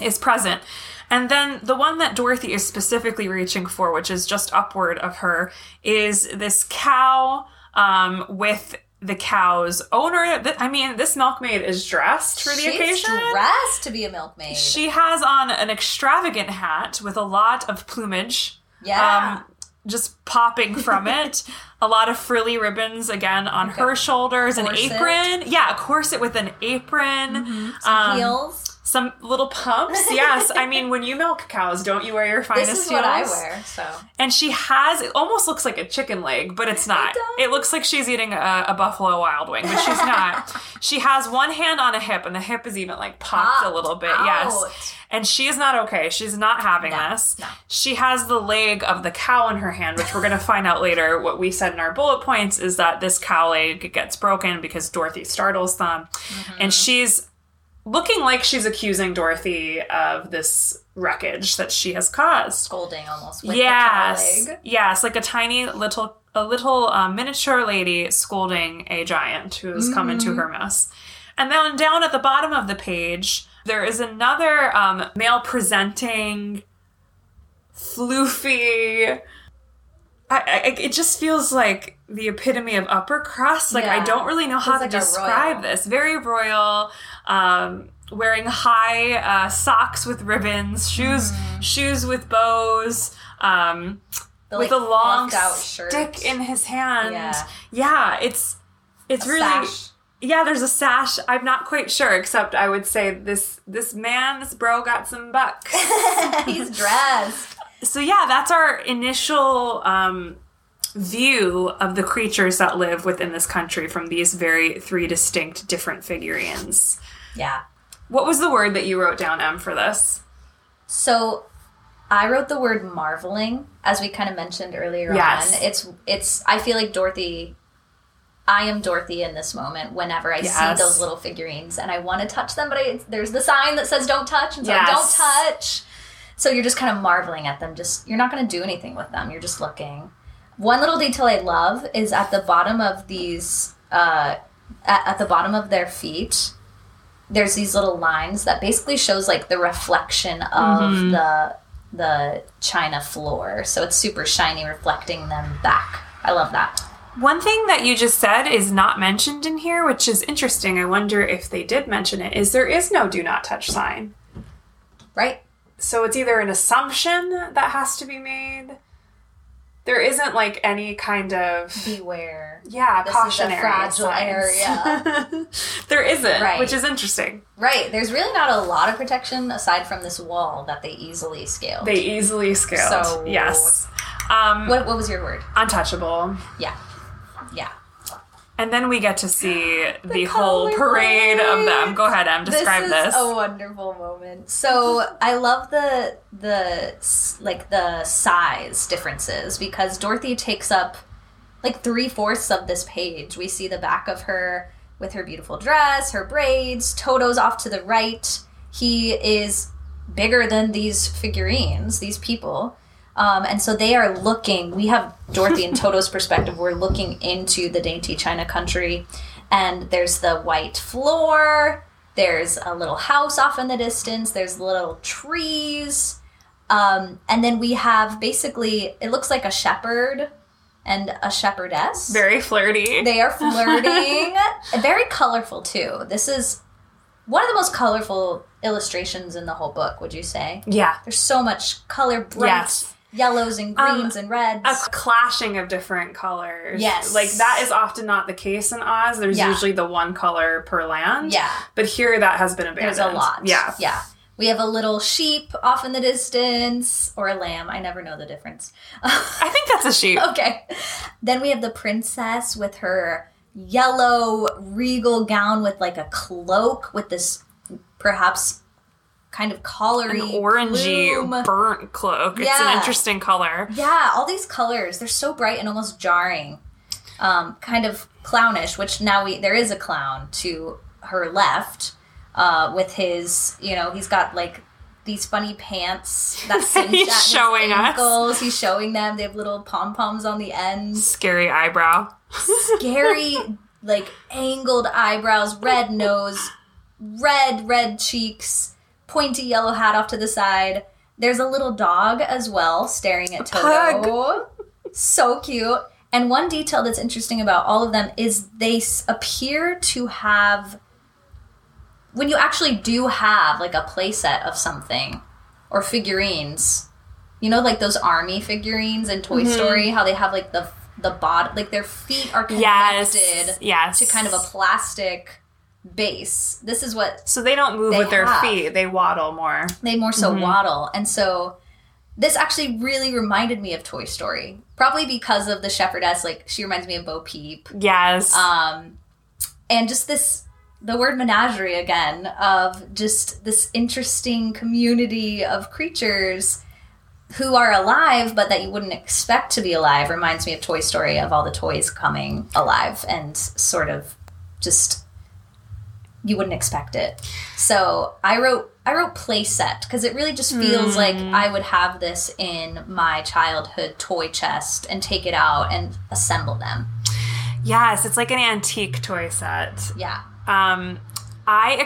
Speaker 1: is present. And then the one that Dorothy is specifically reaching for, which is just upward of her, is this cow um, with the cow's owner. I mean, this milkmaid is dressed for the
Speaker 2: She's
Speaker 1: occasion.
Speaker 2: dressed to be a milkmaid.
Speaker 1: She has on an extravagant hat with a lot of plumage
Speaker 2: yeah.
Speaker 1: um, just popping from it. a lot of frilly ribbons again on her shoulders, an apron. Yeah, a corset with an apron.
Speaker 2: Some
Speaker 1: um,
Speaker 2: heels.
Speaker 1: Some little pumps. Yes, I mean when you milk cows, don't you wear your finest
Speaker 2: This is
Speaker 1: heels?
Speaker 2: what I wear. So
Speaker 1: And she has it almost looks like a chicken leg, but it's not.
Speaker 2: does.
Speaker 1: It, looks like she's eating a, a buffalo wild wing, but she's not. she has one hand on a hip, and the hip is even like popped, a little bit.
Speaker 2: out.
Speaker 1: Yes. And she is not okay. She's not having
Speaker 2: No,
Speaker 1: this.
Speaker 2: no.
Speaker 1: She has the leg of the cow in her hand, which we're going to find out later. What we said in our bullet points is that this cow leg gets broken because Dorothy startles them.
Speaker 2: Mm-hmm.
Speaker 1: And she's looking like she's accusing Dorothy of this wreckage that she has caused.
Speaker 2: scolding almost
Speaker 1: Yes. Yes, like a tiny little a little uh, miniature lady scolding a giant who's come into her mess. And then down at the bottom of the page, there is another um, male presenting floofy. I, I, it just feels like the epitome of upper crust. Like I don't really know how
Speaker 2: Feels
Speaker 1: to
Speaker 2: like
Speaker 1: describe this. Very royal. Um, wearing high uh, socks with ribbons, shoes
Speaker 2: Mm-hmm.
Speaker 1: shoes with bows. Um,
Speaker 2: The,
Speaker 1: with
Speaker 2: like,
Speaker 1: a long
Speaker 2: out shirt.
Speaker 1: stick in his hand.
Speaker 2: Yeah.
Speaker 1: Yeah, it's it's
Speaker 2: A
Speaker 1: really
Speaker 2: sash.
Speaker 1: yeah. There's a sash. I'm not quite sure, except I would say this this man, this bro, got some bucks.
Speaker 2: He's dressed.
Speaker 1: so yeah, that's our initial um, view of the creatures that live within this country from these very three distinct different figurines.
Speaker 2: Yeah.
Speaker 1: What was the word that you wrote down, M, for this?
Speaker 2: So I wrote the word marveling, as we kind of mentioned earlier
Speaker 1: Yes.
Speaker 2: on. It's it's I feel like Dorothy I am Dorothy in this moment whenever I
Speaker 1: Yes.
Speaker 2: see those little figurines and I want to touch them, but I, there's the sign that says don't touch, and so
Speaker 1: Yes.
Speaker 2: don't touch. So you're just kind of marveling at them. Just you're not going to do anything with them. You're just looking. One little detail I love is at the bottom of these, uh, at, at the bottom of their feet, there's these little lines that basically shows like the reflection of
Speaker 1: Mm-hmm.
Speaker 2: the the china floor. So it's super shiny, reflecting them back. I love that.
Speaker 1: One thing that you just said is not mentioned in here, which is interesting. I wonder if they did mention it. Is there is no do not touch sign.
Speaker 2: Right?
Speaker 1: So it's either an assumption that has to be made. There isn't like any kind of
Speaker 2: Beware.
Speaker 1: Yeah
Speaker 2: This is a
Speaker 1: cautionary
Speaker 2: fragile
Speaker 1: signs. there isn't,
Speaker 2: Right.
Speaker 1: which is interesting.
Speaker 2: Right. There's really not a lot of protection aside from this wall that they easily scaled.
Speaker 1: They easily scaled.
Speaker 2: So-
Speaker 1: yes. Um,
Speaker 2: what what was your word?
Speaker 1: untouchable.
Speaker 2: Yeah. Yeah.
Speaker 1: And then we get to see the, whole
Speaker 2: color
Speaker 1: parade of them. Go ahead, Em. Describe
Speaker 2: this
Speaker 1: this.
Speaker 2: is a wonderful moment. So I love the the like the size differences because Dorothy takes up like three fourths of this page. We see the back of her with her beautiful dress, her braids. Toto's off to the right. He is bigger than these figurines, these people. Um, and so they are looking. We have Dorothy and Toto's perspective. We're looking into the dainty China country, and there's the white floor. There's a little house off in the distance. There's little trees, um, and then we have basically it looks like a shepherd and a shepherdess.
Speaker 1: Very flirty.
Speaker 2: They are flirting. Very colorful too. This is one of the most colorful illustrations in the whole book. Would you say?
Speaker 1: yeah.
Speaker 2: There's so much color, bright
Speaker 1: Yes.
Speaker 2: yellows and
Speaker 1: Um,
Speaker 2: greens and reds.
Speaker 1: a clashing of different colors.
Speaker 2: Yes.
Speaker 1: Like that is often not the case in Oz. There's
Speaker 2: Yeah.
Speaker 1: usually the one color per land.
Speaker 2: Yeah.
Speaker 1: But here that has been abandoned.
Speaker 2: There's a lot.
Speaker 1: Yeah.
Speaker 2: Yeah. We have a little sheep off in the distance, or a lamb. I never know the difference.
Speaker 1: I think that's a sheep.
Speaker 2: okay. Then we have the princess with her yellow regal gown with like a cloak with this perhaps kind of
Speaker 1: An
Speaker 2: collary
Speaker 1: orangey
Speaker 2: plume.
Speaker 1: burnt cloak. It's an interesting color.
Speaker 2: Yeah, all these colors, they're so bright and almost jarring. Um, kind of clownish, which now we there is a clown to her left, uh, with his, you know, he's got like these funny pants that
Speaker 1: He's
Speaker 2: at
Speaker 1: showing us.
Speaker 2: He's showing them. They have little pom poms on the ends.
Speaker 1: Scary eyebrow.
Speaker 2: Scary, like angled eyebrows, red nose, red red cheeks, pointy yellow hat off to the side. There's a little dog as well staring at Toto. So cute. And one detail that's interesting about all of them is they appear to have when you actually do have like a playset of something or figurines, you know, like those army figurines in Toy Story, how they have like the the bot like their feet are connected
Speaker 1: Yes. Yes.
Speaker 2: to kind of a plastic base. This is what
Speaker 1: So they don't move
Speaker 2: They
Speaker 1: with their
Speaker 2: have.
Speaker 1: feet. They waddle more.
Speaker 2: they more so
Speaker 1: Mm-hmm.
Speaker 2: waddle. And so this actually really reminded me of Toy Story. Probably because of the shepherdess, like she reminds me of Bo Peep.
Speaker 1: Yes.
Speaker 2: Um and just this the word menagerie again of just this interesting community of creatures who are alive but that you wouldn't expect to be alive reminds me of Toy Story of all the toys coming alive and sort of just you wouldn't expect it. So I wrote I wrote playset because it really just feels hmm. like I would have this in my childhood toy chest and take it out and assemble them.
Speaker 1: Yes, it's like an antique toy set.
Speaker 2: Yeah.
Speaker 1: Um, I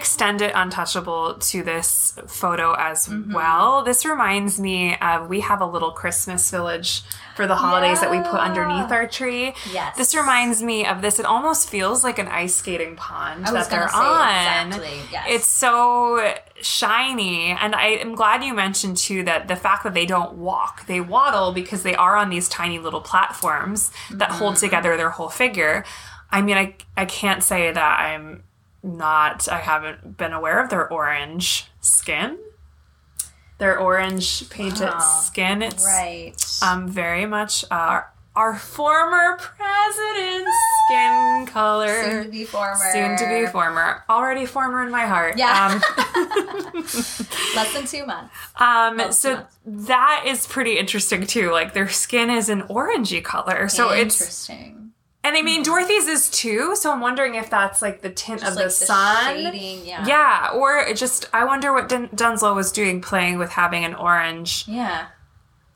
Speaker 1: it Untouchable to this photo as
Speaker 2: Mm-hmm.
Speaker 1: well. This reminds me of we have a little Christmas village for the holidays that we put underneath our tree.
Speaker 2: Yes.
Speaker 1: This reminds me of this. It almost feels like an ice skating pond that they're on.
Speaker 2: exactly, yes.
Speaker 1: It's so shiny. And I am glad you mentioned too that the fact that they don't walk, they waddle because they are on these tiny little platforms that hold
Speaker 2: Mm-hmm.
Speaker 1: together their whole figure. I mean, I, I can't say that I'm not, I haven't been aware of their orange skin. Their orange painted
Speaker 2: Oh,
Speaker 1: skin. It's
Speaker 2: Right.
Speaker 1: um, very much our, our former president's skin color.
Speaker 2: Soon to be former.
Speaker 1: Soon to be former. Already former in my heart.
Speaker 2: Yeah.
Speaker 1: Um,
Speaker 2: Less than two months.
Speaker 1: um, so
Speaker 2: yeah.
Speaker 1: that is pretty interesting too. Like their skin is an orangey color. So it's
Speaker 2: interesting.
Speaker 1: And I mean Dorothy's is too. So I'm wondering if that's like the tint of
Speaker 2: Just
Speaker 1: the
Speaker 2: like
Speaker 1: sun.
Speaker 2: shading. Yeah.
Speaker 1: Yeah, or it just I wonder what Denslow was doing playing with having an orange
Speaker 2: Yeah.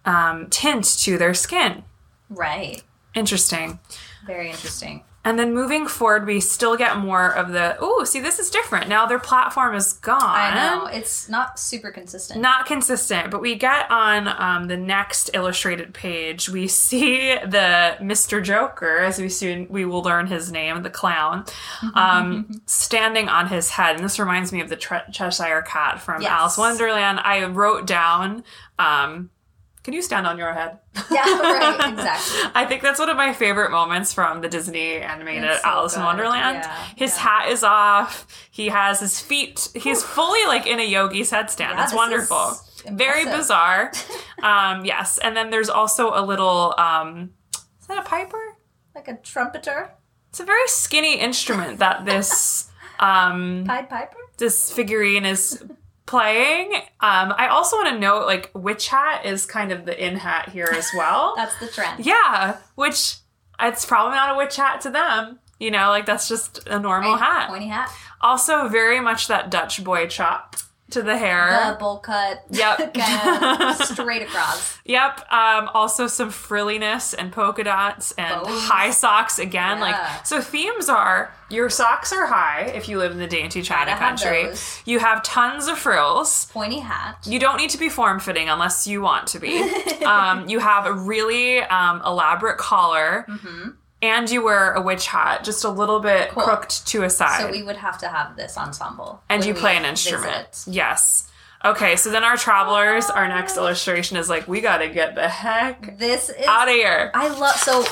Speaker 1: um, tint to their skin.
Speaker 2: Right.
Speaker 1: Interesting.
Speaker 2: Very interesting.
Speaker 1: And then moving forward, we still get more of the. Oh, see, this is different. Now their platform is gone.
Speaker 2: I know it's not super consistent.
Speaker 1: Not consistent, but we get on um, the next illustrated page. We see the Mr. Joker, as we soon we will learn his name, the clown, um, standing on his head, and this reminds me of the Tre- Cheshire Cat from
Speaker 2: Yes.
Speaker 1: Alice Wonderland. I wrote down. Um, can you stand on your head?
Speaker 2: yeah. Right. Exactly.
Speaker 1: I think that's one of my favorite moments from the Disney animated
Speaker 2: It's so
Speaker 1: Alice in. Wonderland.
Speaker 2: Yeah,
Speaker 1: his
Speaker 2: yeah.
Speaker 1: hat is off. He has his feet. He's fully like in a yogi's headstand.
Speaker 2: Yeah,
Speaker 1: it's wonderful. Very bizarre. um, yes, and then there's also a little. Um, is that a piper?
Speaker 2: Like a trumpeter,
Speaker 1: It's a very skinny instrument that this um,
Speaker 2: Pied Piper.
Speaker 1: this figurine is playing. Um, I also want to note like witch hat is kind of the in hat here as well.
Speaker 2: That's the trend.
Speaker 1: Yeah, which it's probably not a witch hat to them. You know, like that's just a normal
Speaker 2: Right,
Speaker 1: hat.
Speaker 2: Pointy hat.
Speaker 1: Also, very much that Dutch boy chop to the hair.
Speaker 2: The bowl cut.
Speaker 1: Yep.
Speaker 2: kind of straight across.
Speaker 1: Yep. Um, also some frilliness and polka dots and
Speaker 2: Bows.
Speaker 1: high socks again.
Speaker 2: Yeah.
Speaker 1: Like so themes are your socks are high if you live in the dainty China
Speaker 2: have
Speaker 1: country. You have tons of frills.
Speaker 2: Pointy hat.
Speaker 1: You don't need to be form fitting unless you want to be. um, you have a really um, elaborate collar,
Speaker 2: Mm-hmm.
Speaker 1: And you wear a witch hat, just a little bit crooked to a side.
Speaker 2: So we would have to have this ensemble.
Speaker 1: and you play an instrument.
Speaker 2: visit.
Speaker 1: Yes. Okay, so then our travelers, our next illustration is like, we gotta get the heck
Speaker 2: This is
Speaker 1: out of here.
Speaker 2: I love so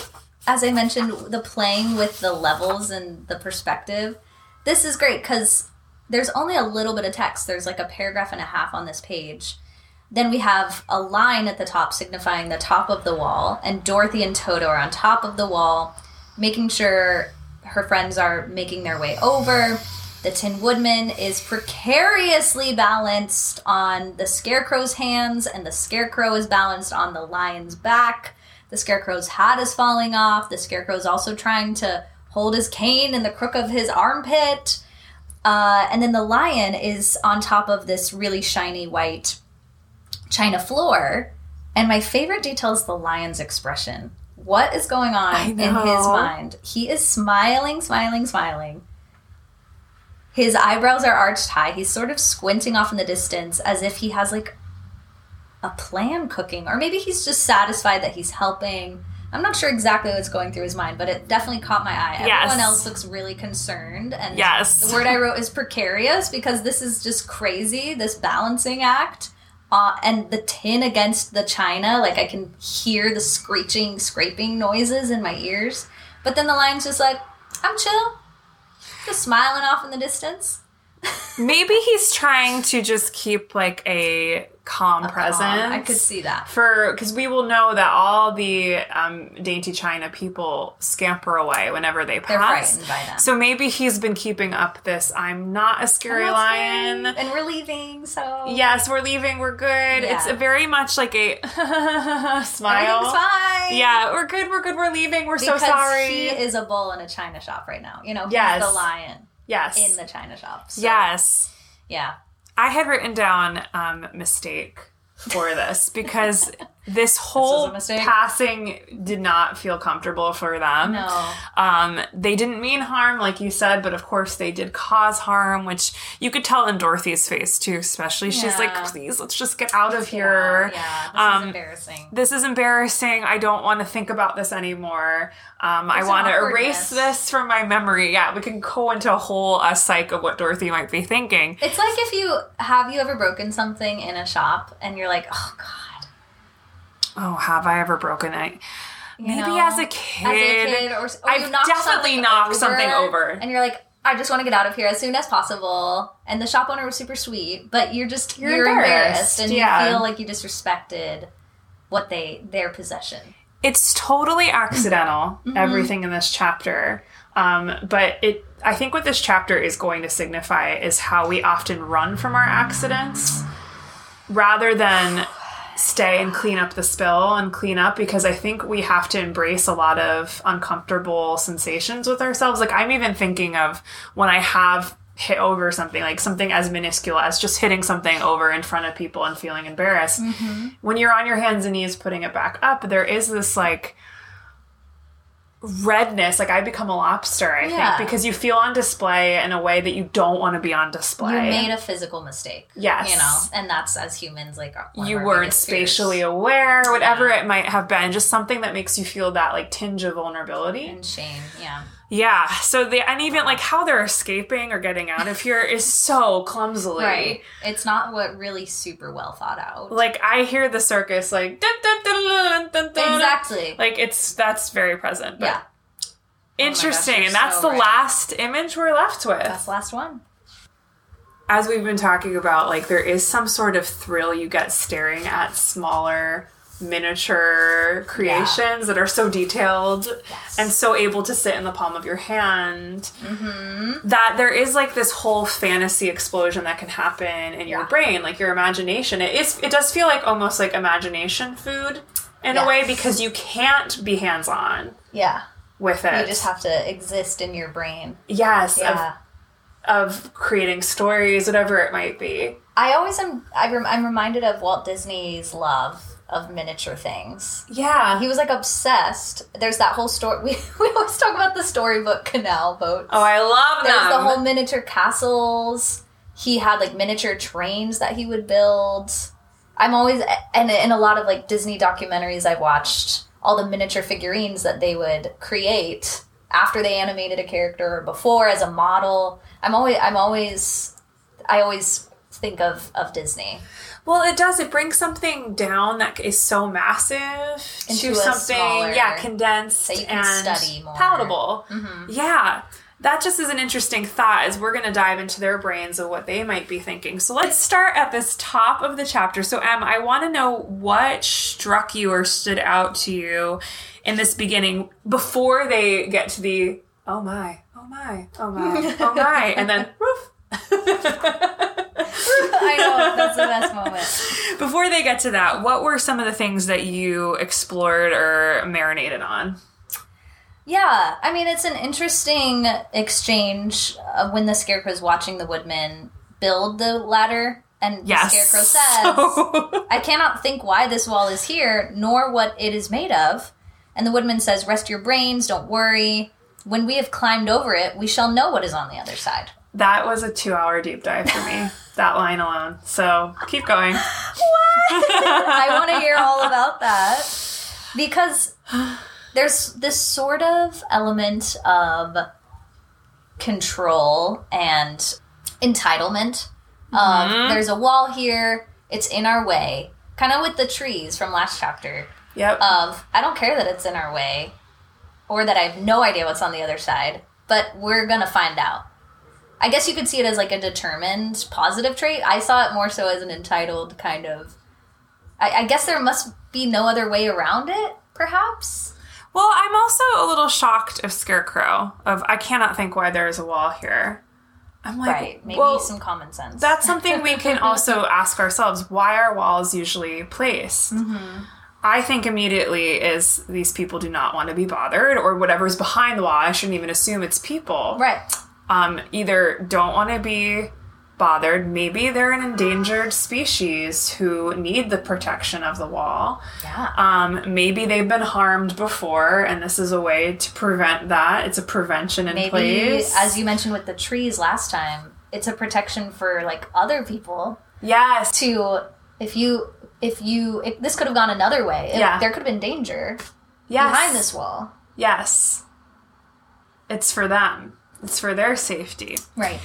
Speaker 2: as I mentioned the playing with the levels and the perspective. This is great cuz there's only a little bit of text. There's like a paragraph and a half on this page. Then we have a line at the top signifying the top of the wall and Dorothy and Toto are on top of the wall making sure her friends are making their way over. The Tin Woodman is precariously balanced on the Scarecrow's hands, and the Scarecrow is balanced on the Lion's back. The Scarecrow's hat is falling off. The Scarecrow's also trying to hold his cane in the crook of his armpit. Uh, and then the Lion is on top of this really shiny white china floor. And my favorite detail is the Lion's expression. What is going on in his mind? He is smiling, smiling, smiling. His eyebrows are arched high. He's sort of squinting off in the distance as if he has like a plan cooking, or maybe he's just satisfied that he's helping. I'm not sure exactly what's going through his mind, but it definitely caught my eye.
Speaker 1: Yes.
Speaker 2: Everyone else looks really concerned, and
Speaker 1: Yes.
Speaker 2: the word I wrote is precarious because this is just crazy. This balancing act, uh, and the tin against the china, like I can hear the screeching, scraping noises in my ears. But then the lion's just like, "I'm chill," just smiling off in the distance.
Speaker 1: Maybe he's trying to just keep like a calm presence.
Speaker 2: Um, I could see that.
Speaker 1: for because we will know that all the um, dainty china people scamper away whenever they pass.
Speaker 2: frightened by them.
Speaker 1: So maybe he's been keeping up this. I'm not a scary lion.
Speaker 2: and we're leaving. So
Speaker 1: Yes, we're leaving. We're good.
Speaker 2: Yeah.
Speaker 1: It's a very much like a smile.
Speaker 2: fine.
Speaker 1: Yeah, we're good. We're good. We're leaving. We're
Speaker 2: because
Speaker 1: so sorry.
Speaker 2: he is a bull in a china shop right now. You know, he's
Speaker 1: Yes.
Speaker 2: the lion
Speaker 1: yes.
Speaker 2: in the china shop. So,
Speaker 1: yes.
Speaker 2: yeah.
Speaker 1: I had written down um, mistake for this because this whole
Speaker 2: mistake?
Speaker 1: passing did not feel comfortable for them.
Speaker 2: No.
Speaker 1: Um, they didn't mean harm, like you said, but of course they did cause harm, which you could tell in Dorothy's face too, especially. She's
Speaker 2: Yeah.
Speaker 1: like, please, let's just get out of here.
Speaker 2: Yeah, this
Speaker 1: Um,
Speaker 2: is embarrassing.
Speaker 1: This is embarrassing. I don't want to think about this anymore. Um, I want to erase this from my memory. Yeah, we can go into a whole uh, psych of what Dorothy might be thinking.
Speaker 2: It's like if you have you ever broken something in a shop and you're like, oh god.
Speaker 1: Oh, have I ever broken it?
Speaker 2: you
Speaker 1: Maybe
Speaker 2: know,
Speaker 1: as a kid.
Speaker 2: as a kid, or, or
Speaker 1: I've
Speaker 2: knocked
Speaker 1: definitely
Speaker 2: something
Speaker 1: knocked
Speaker 2: over,
Speaker 1: something over.
Speaker 2: and you're like, I just want to get out of here as soon as possible. And the shop owner was super sweet, but you're just
Speaker 1: You're
Speaker 2: you're,
Speaker 1: embarrassed,
Speaker 2: embarrassed, and
Speaker 1: yeah.
Speaker 2: you feel like you disrespected what they their possession.
Speaker 1: it's totally accidental
Speaker 2: Mm-hmm.
Speaker 1: everything in this chapter um, but it i think what this chapter is going to signify is how we often run from our accidents rather than stay and clean up the spill and clean up because i think we have to embrace a lot of uncomfortable sensations with ourselves. Like i'm even thinking of when i have hit over something like something as minuscule as just hitting something over in front of people and feeling embarrassed. Mm-hmm. When you're on your hands and knees putting it back up, there is this like redness. Like I become a lobster, I
Speaker 2: Yeah.
Speaker 1: think, because you feel on display in a way that you don't want to be on display.
Speaker 2: You made a physical mistake.
Speaker 1: Yes.
Speaker 2: You know, and that's as humans like our, one of
Speaker 1: you weren't
Speaker 2: biggest fears.
Speaker 1: spatially aware, whatever it might have been, just something that makes you feel that like tinge of vulnerability.
Speaker 2: and shame. Yeah.
Speaker 1: Yeah. So the and even like how they're escaping or getting out of here is so clumsily.
Speaker 2: Right. It's not what really super well thought out.
Speaker 1: Like I hear the circus like dun, dun, dun.
Speaker 2: Exactly.
Speaker 1: Like it's that's very present. But
Speaker 2: yeah.
Speaker 1: Oh Interesting,
Speaker 2: you're
Speaker 1: and that's
Speaker 2: so
Speaker 1: the
Speaker 2: right.
Speaker 1: last image we're left with.
Speaker 2: That's the last one.
Speaker 1: As we've been talking about, like there is some sort of thrill you get staring at smaller miniature creations that are so detailed
Speaker 2: Yes.
Speaker 1: and so able to sit in the palm of your hand
Speaker 2: Mm-hmm.
Speaker 1: that there is like this whole fantasy explosion that can happen in your brain like your imagination it is it does feel like almost like imagination food in a way because you can't be hands on
Speaker 2: Yeah.
Speaker 1: with it
Speaker 2: You just have to exist in your brain.
Speaker 1: yes of
Speaker 2: Yeah.
Speaker 1: of creating stories, whatever it might be.
Speaker 2: I always am. I'm reminded of Walt Disney's love of miniature things.
Speaker 1: Yeah.
Speaker 2: He was like obsessed. There's that whole story. We, we always talk about the storybook canal boats.
Speaker 1: oh, I love that.
Speaker 2: There's
Speaker 1: them.
Speaker 2: the whole miniature castles. He had like miniature trains that he would build. I'm always and in a lot of like Disney documentaries I've watched all the miniature figurines that they would create after they animated a character or before as a model. I'm always I'm always I always think of of Disney.
Speaker 1: Well, it does. It brings something down that is so massive
Speaker 2: Into
Speaker 1: to something, yeah, condensed
Speaker 2: that you can
Speaker 1: and
Speaker 2: study more.
Speaker 1: palatable.
Speaker 2: Mm-hmm.
Speaker 1: Yeah. That just is an interesting thought as we're going to dive into their brains of what they might be thinking. So let's start at this top of the chapter. So, Em, I want to know what struck you or stood out to you in this beginning before they get to the oh my, oh my, oh my, oh my, and then woof.
Speaker 2: I know that's the best moment.
Speaker 1: Before they get to that, what were some of the things that you explored or marinated on?
Speaker 2: Yeah, I mean, it's an interesting exchange of when the scarecrow is watching the Woodman build the ladder, and
Speaker 1: Yes.
Speaker 2: the Scarecrow says, I cannot think why this wall is here, nor what it is made of. And the Woodman says, Rest your brains, don't worry. When we have climbed over it, we shall know what is on the other side.
Speaker 1: That was a two-hour deep dive for me. that line alone. So keep going. What?
Speaker 2: I want to hear all about that because there's this sort of element of control and entitlement. Of there's a wall here, it's in our way, kind of with the trees from last chapter.
Speaker 1: Yep.
Speaker 2: Of I don't care that it's in our way, or that I have no idea what's on the other side, but we're gonna find out. I guess you could see it as like a determined positive trait. I saw it more so as an entitled kind of. I, I guess there must be no other way around it, perhaps.
Speaker 1: Well, I'm also a little shocked of Scarecrow. Of I cannot think why there is a wall here. I'm like,
Speaker 2: Right. Maybe
Speaker 1: well,
Speaker 2: some common sense.
Speaker 1: that's something we can also ask ourselves. Why are walls usually placed?
Speaker 2: Mm-hmm.
Speaker 1: I think immediately is these people do not want to be bothered, or whatever's behind the wall. I shouldn't even assume it's people.
Speaker 2: right.
Speaker 1: Um, either don't want to be bothered. Maybe they're an endangered species who need the protection of the wall.
Speaker 2: Yeah.
Speaker 1: Um, maybe they've been harmed before, and this is a way to prevent that. It's a prevention in place.
Speaker 2: Maybe,
Speaker 1: place.
Speaker 2: as you mentioned with the trees last time, it's a protection for like other people
Speaker 1: yes,
Speaker 2: to if you if you if this could have gone another way. If
Speaker 1: Yeah.
Speaker 2: there could have been danger
Speaker 1: yes,
Speaker 2: behind this wall.
Speaker 1: Yes, it's for them. It's for their safety.
Speaker 2: Right.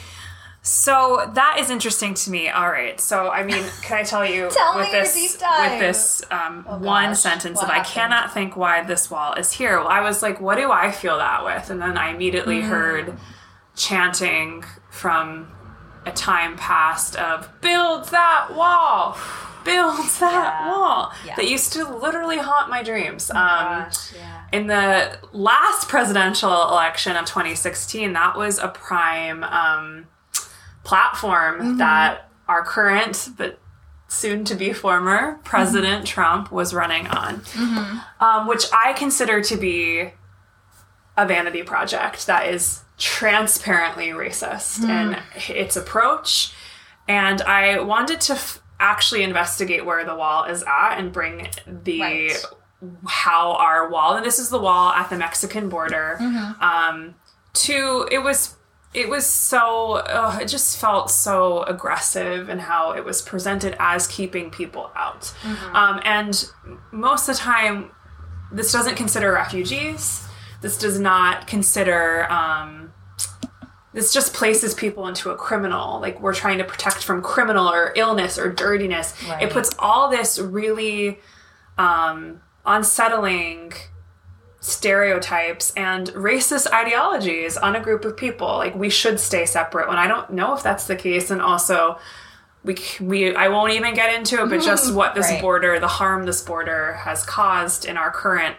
Speaker 1: So that is interesting to me. All right. So I mean, can I tell you
Speaker 2: Tell
Speaker 1: with this with this um, one
Speaker 2: gosh,
Speaker 1: sentence
Speaker 2: what
Speaker 1: that I cannot think why this wall is here. Well, I was like, what do I feel that with? And then I immediately
Speaker 2: Mm.
Speaker 1: heard chanting from a time past of build that wall, build that
Speaker 2: Yeah.
Speaker 1: wall
Speaker 2: Yeah. Oh
Speaker 1: that used to literally haunt my dreams. um,
Speaker 2: Gosh, yeah.
Speaker 1: In the last presidential election of 2016, that was a prime um, platform
Speaker 2: Mm-hmm.
Speaker 1: that our current but soon to be former President Trump was running on, um, which I consider to be a vanity project that is transparently racist in its approach. And I wanted to f- actually investigate where the wall is at and bring the
Speaker 2: Right.
Speaker 1: How our wall and this is the wall at the Mexican border um to it was it was so uh, it just felt so aggressive and how it was presented as keeping people out. Um, and most of the time this doesn't consider refugees. This does not consider um, this just places people into a criminal like we're trying to protect from criminal or illness or dirtiness.
Speaker 2: Right.
Speaker 1: it puts all this really um, unsettling stereotypes and racist ideologies on a group of people like we should stay separate when i don't know if that's the case and also we we I won't even get into it but just what this
Speaker 2: Right.
Speaker 1: border the harm this border has caused in our current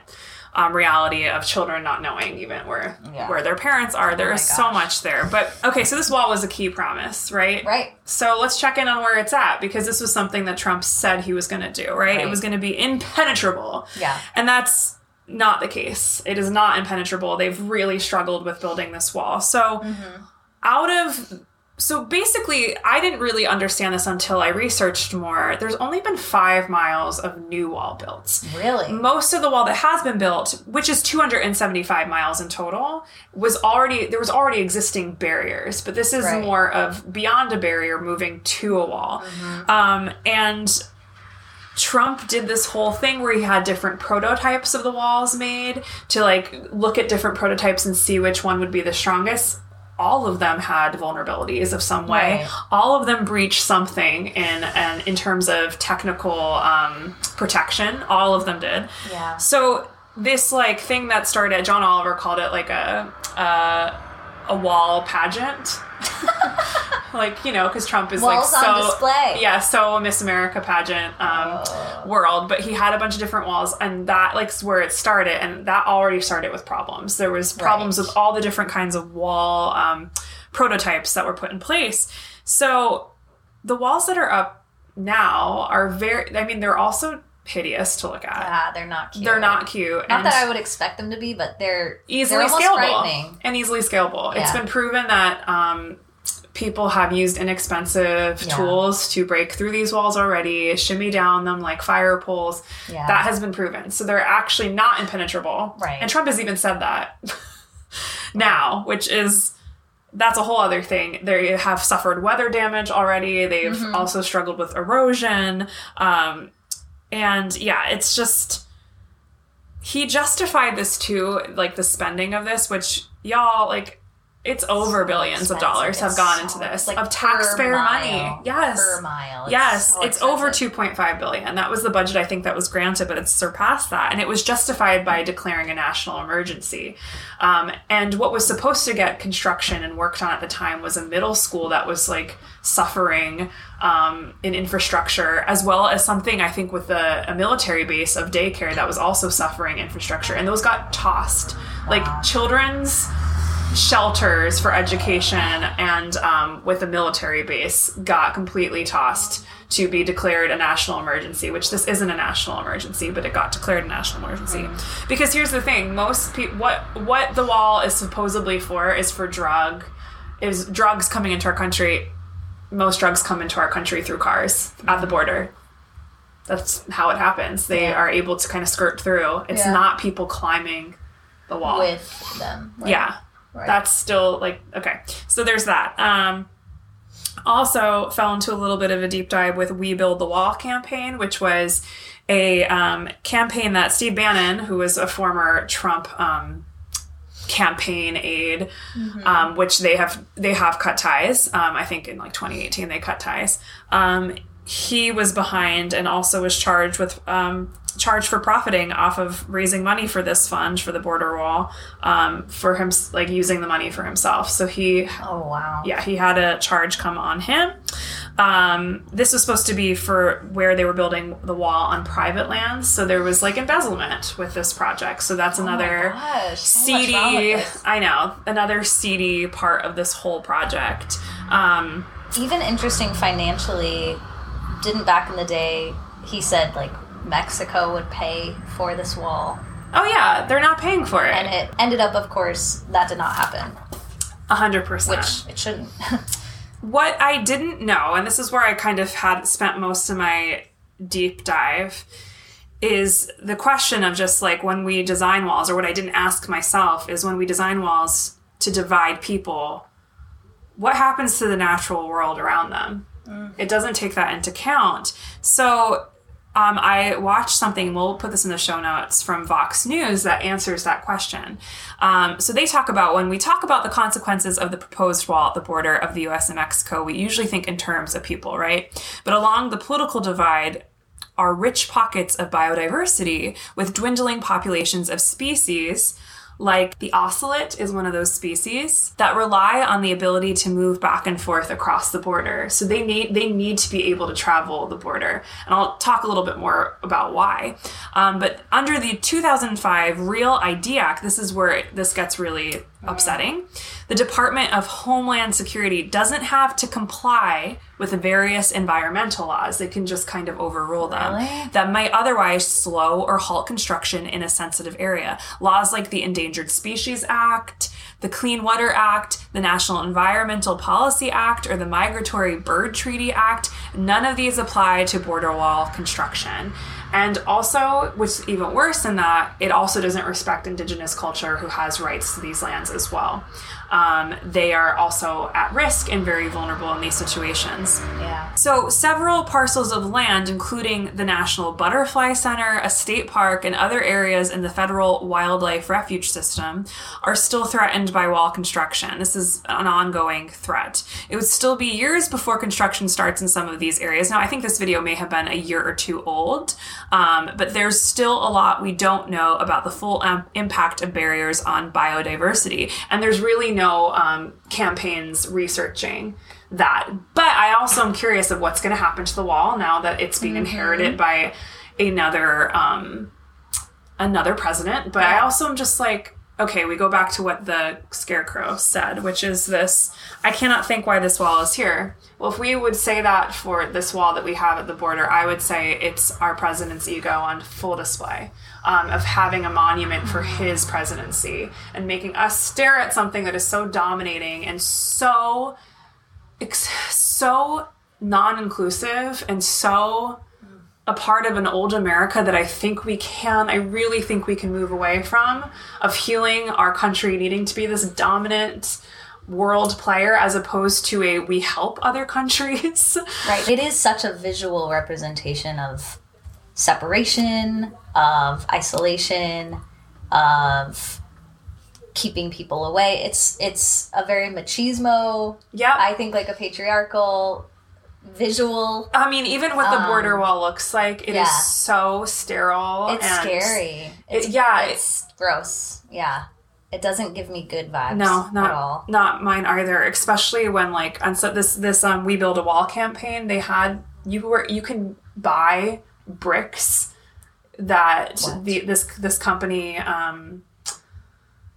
Speaker 1: um, reality of children not knowing even where
Speaker 2: Yeah.
Speaker 1: where their parents are there
Speaker 2: my
Speaker 1: is so much there but okay so this wall was a key promise right
Speaker 2: Right.
Speaker 1: so let's check in on where it's at because this was something that Trump said he was going to do, right? It was going to be impenetrable.
Speaker 2: Yeah.
Speaker 1: And that's not the case. It is not impenetrable. They've really struggled with building this wall. So
Speaker 2: Mm-hmm.
Speaker 1: out of so basically, I didn't really understand this until I researched more. There's only been five miles of new wall built.
Speaker 2: Really?
Speaker 1: Most of the wall that has been built, which is 275 miles in total, was already there was already existing barriers, but this is
Speaker 2: Right.
Speaker 1: more of beyond a barrier moving to a wall. Um, and Trump did this whole thing where he had different prototypes of the walls made to like look at different prototypes and see which one would be the strongest. All of them had vulnerabilities of some way.
Speaker 2: Right.
Speaker 1: All of them breached something in and in terms of technical um, protection. All of them did.
Speaker 2: Yeah.
Speaker 1: So this like thing that started, John Oliver called it like a uh, a wall pageant. like you know, because Trump is
Speaker 2: Walls
Speaker 1: like so
Speaker 2: on display.
Speaker 1: yeah, so Miss America pageant um, world. But he had a bunch of different walls, and that like where it started, and that already started with problems. There was problems
Speaker 2: Right.
Speaker 1: with all the different kinds of wall um, prototypes that were put in place. So the walls that are up now are very. I mean, they're also hideous to look at.
Speaker 2: Ah, they're not cute.
Speaker 1: They're not cute.
Speaker 2: Not that I would expect them to be, but they're
Speaker 1: easily
Speaker 2: they're
Speaker 1: scalable and easily scalable. It's been proven that um, people have used inexpensive
Speaker 2: Yeah.
Speaker 1: tools to break through these walls already, shimmy down them like fire poles.
Speaker 2: Yeah.
Speaker 1: That has been proven. So they're actually not impenetrable.
Speaker 2: Right.
Speaker 1: And Trump has even said that now, which is that's a whole other thing. They have suffered weather damage already. They've
Speaker 2: Mm-hmm.
Speaker 1: also struggled with erosion. Um, and yeah, it's just he justified this too, like the spending of this, which y'all like it's over billions of dollars have gone into this
Speaker 2: like
Speaker 1: of taxpayer
Speaker 2: mile.
Speaker 1: money. Yes.
Speaker 2: Per mile. It's
Speaker 1: yes,
Speaker 2: so
Speaker 1: it's over 2.5 billion. That was the budget I think that was granted, but it's surpassed that, and it was justified by declaring a national emergency. Um, and what was supposed to get construction and worked on at the time was a middle school that was like suffering um, in infrastructure, as well as something I think with a, a military base of daycare that was also suffering infrastructure, and those got tossed. Like children's shelters for education and um, with a military base got completely tossed to be declared a national emergency which this isn't a national emergency but it got declared a national emergency because here's the thing most people what what the wall is supposedly for is for drug is drugs coming into our country most drugs come into our country through cars at the border. That's how it happens. They
Speaker 2: Yeah.
Speaker 1: are able to kind of skirt through. It's
Speaker 2: Yeah.
Speaker 1: not people climbing the wall.
Speaker 2: with them. right?
Speaker 1: yeah.
Speaker 2: Right.
Speaker 1: That's still like okay. So there's that. Um also fell into a little bit of a deep dive with We Build the Wall campaign, which was a um, campaign that Steve Bannon, who was a former Trump um, campaign aide, um, which they have they have cut ties. Um, I think in like 2018 they cut ties. Um, he was behind and also was charged with um, charged for profiting off of raising money for this fund for the border wall um, for him like using the money for himself. So he
Speaker 2: Oh wow.
Speaker 1: yeah, he had a charge come on him. Um, this was supposed to be for where they were building the wall on private lands, so there was like embezzlement with this project. So that's another
Speaker 2: Oh much wrong
Speaker 1: seedy. I know another seedy part of this whole project. Um,
Speaker 2: Even interesting financially. Didn't back in the day he said like Mexico would pay for this wall,
Speaker 1: oh yeah, they're not paying for it.
Speaker 2: and
Speaker 1: it.
Speaker 2: ended up, of course, that did not happen,
Speaker 1: A hundred percent.
Speaker 2: which it shouldn't.
Speaker 1: What I didn't know, and this is where I kind of had spent most of my deep dive, is the question of just like when we design walls, or what I didn't ask myself is when we design walls to divide people, what happens to the natural world around them? Mm. It doesn't take that into account. So um, I watched something, we'll put this in the show notes from Vox News that answers that question. Um, so they talk about when we talk about the consequences of the proposed wall at the border of the US and Mexico, we usually think in terms of people, right? But along the political divide, are rich pockets of biodiversity with dwindling populations of species like the ocelot is one of those species that rely on the ability to move back and forth across the border. So they need they need to be able to travel the border. And i'll talk a little bit more about why. Um, but under the 2005 real id act this is where it, this gets really upsetting the department of homeland security doesn't have to comply with the various environmental laws they can just kind of overrule them
Speaker 2: Really?
Speaker 1: that might otherwise slow or halt construction in a sensitive area. Laws like the Endangered Species Act, the Clean Water Act, the National Environmental Policy Act, or the Migratory Bird Treaty Act, none of these apply to border wall construction. And also, what's even worse than that, it also doesn't respect Indigenous culture who has rights to these lands as well. Um, they are also at risk and very vulnerable in these situations.
Speaker 2: yeah.
Speaker 1: So, several parcels of land, including the National Butterfly Center, a state park, and other areas in the federal wildlife refuge system, are still threatened by wall construction. This is an ongoing threat. It would still be years before construction starts in some of these areas. Now, I think this video may have been a year or two old, um, but there's still a lot we don't know about the full um, impact of barriers on biodiversity. And there's really no um, campaigns researching that. But I also am curious of what's going to happen to the wall now that it's being inherited by another um, another president. But I also am just like, okay, we go back to what the scarecrow said, which is this: I cannot think why this wall is here. Well, if we would say that for this wall that we have at the border, I would say it's our president's ego on full display. Um, of having a monument for his presidency and making us stare at something that is so dominating and so so non-inclusive and so a part of an old America that I think we can, I really think we can move away from, of healing our country needing to be this dominant world player as opposed to a we help other countries.
Speaker 2: Right. It is such a visual representation of separation, of isolation, of keeping people away. It's it's a very machismo.
Speaker 1: Yeah.
Speaker 2: I think like a patriarchal visual.
Speaker 1: I mean, even what the border wall looks like, it is
Speaker 2: Um, yeah.
Speaker 1: so sterile.
Speaker 2: It's
Speaker 1: and
Speaker 2: scary. It's,
Speaker 1: yeah,
Speaker 2: it's gross. Yeah. It doesn't give me good vibes
Speaker 1: No,
Speaker 2: at
Speaker 1: not
Speaker 2: all.
Speaker 1: not mine either. Especially when like on so this this um we build a wall campaign, they had you were you can buy bricks that the this this company um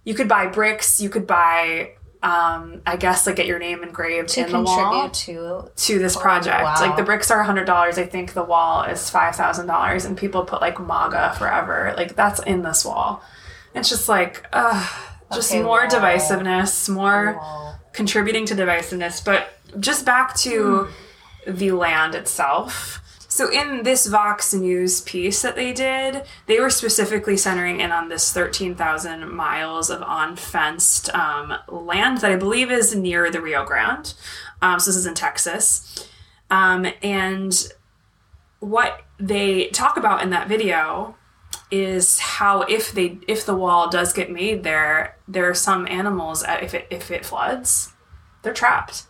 Speaker 1: you could buy bricks, you could buy um I guess like get your name engraved
Speaker 2: To
Speaker 1: in the wall
Speaker 2: contribute to
Speaker 1: to this project.
Speaker 2: wow.
Speaker 1: Like the bricks are hundred dollars. I think the wall is five thousand dollars, and people put like MAGA forever. Like that's in this wall. It's just like, uh, just
Speaker 2: Okay,
Speaker 1: more
Speaker 2: wall.
Speaker 1: divisiveness, more
Speaker 2: Wall.
Speaker 1: contributing to divisiveness. But just back to the land itself. So in this Vox News piece that they did, they were specifically centering in on this 13,000 miles of unfenced um, land that I believe is near the Rio Grande. Um, so this is in Texas. Um, and what they talk about in that video is how if they if the wall does get made there, there are some animals uh, if it if it floods, they're trapped.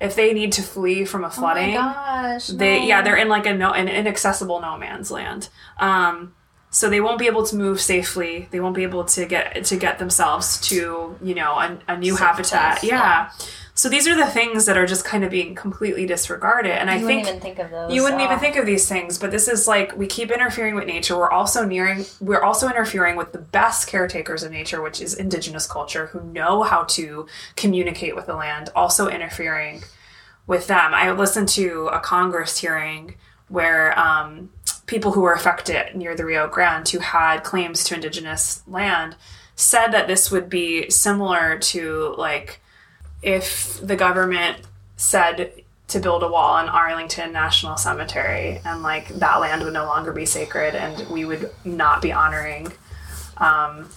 Speaker 1: If they need to flee from a flooding,
Speaker 2: Oh my gosh.
Speaker 1: they
Speaker 2: no.
Speaker 1: yeah they're in like a no an inaccessible no man's land. Um, so they won't be able to move safely. They won't be able to get to get themselves to you know a, a new
Speaker 2: Safe
Speaker 1: habitat.
Speaker 2: place,
Speaker 1: yeah. So these are the things that are just kind of being completely disregarded. And I think
Speaker 2: You
Speaker 1: think
Speaker 2: wouldn't even think of those.
Speaker 1: you wouldn't even think of these things, but this is like we keep interfering with nature. We're also nearing we're also interfering with the best caretakers of nature, which is indigenous culture who know how to communicate with the land, also interfering with them. I listened to a Congress hearing where um, people who were affected near the Rio Grande who had claims to indigenous land said that this would be similar to like if the government said to build a wall in Arlington National Cemetery and like that land would no longer be sacred and we would not be honoring um,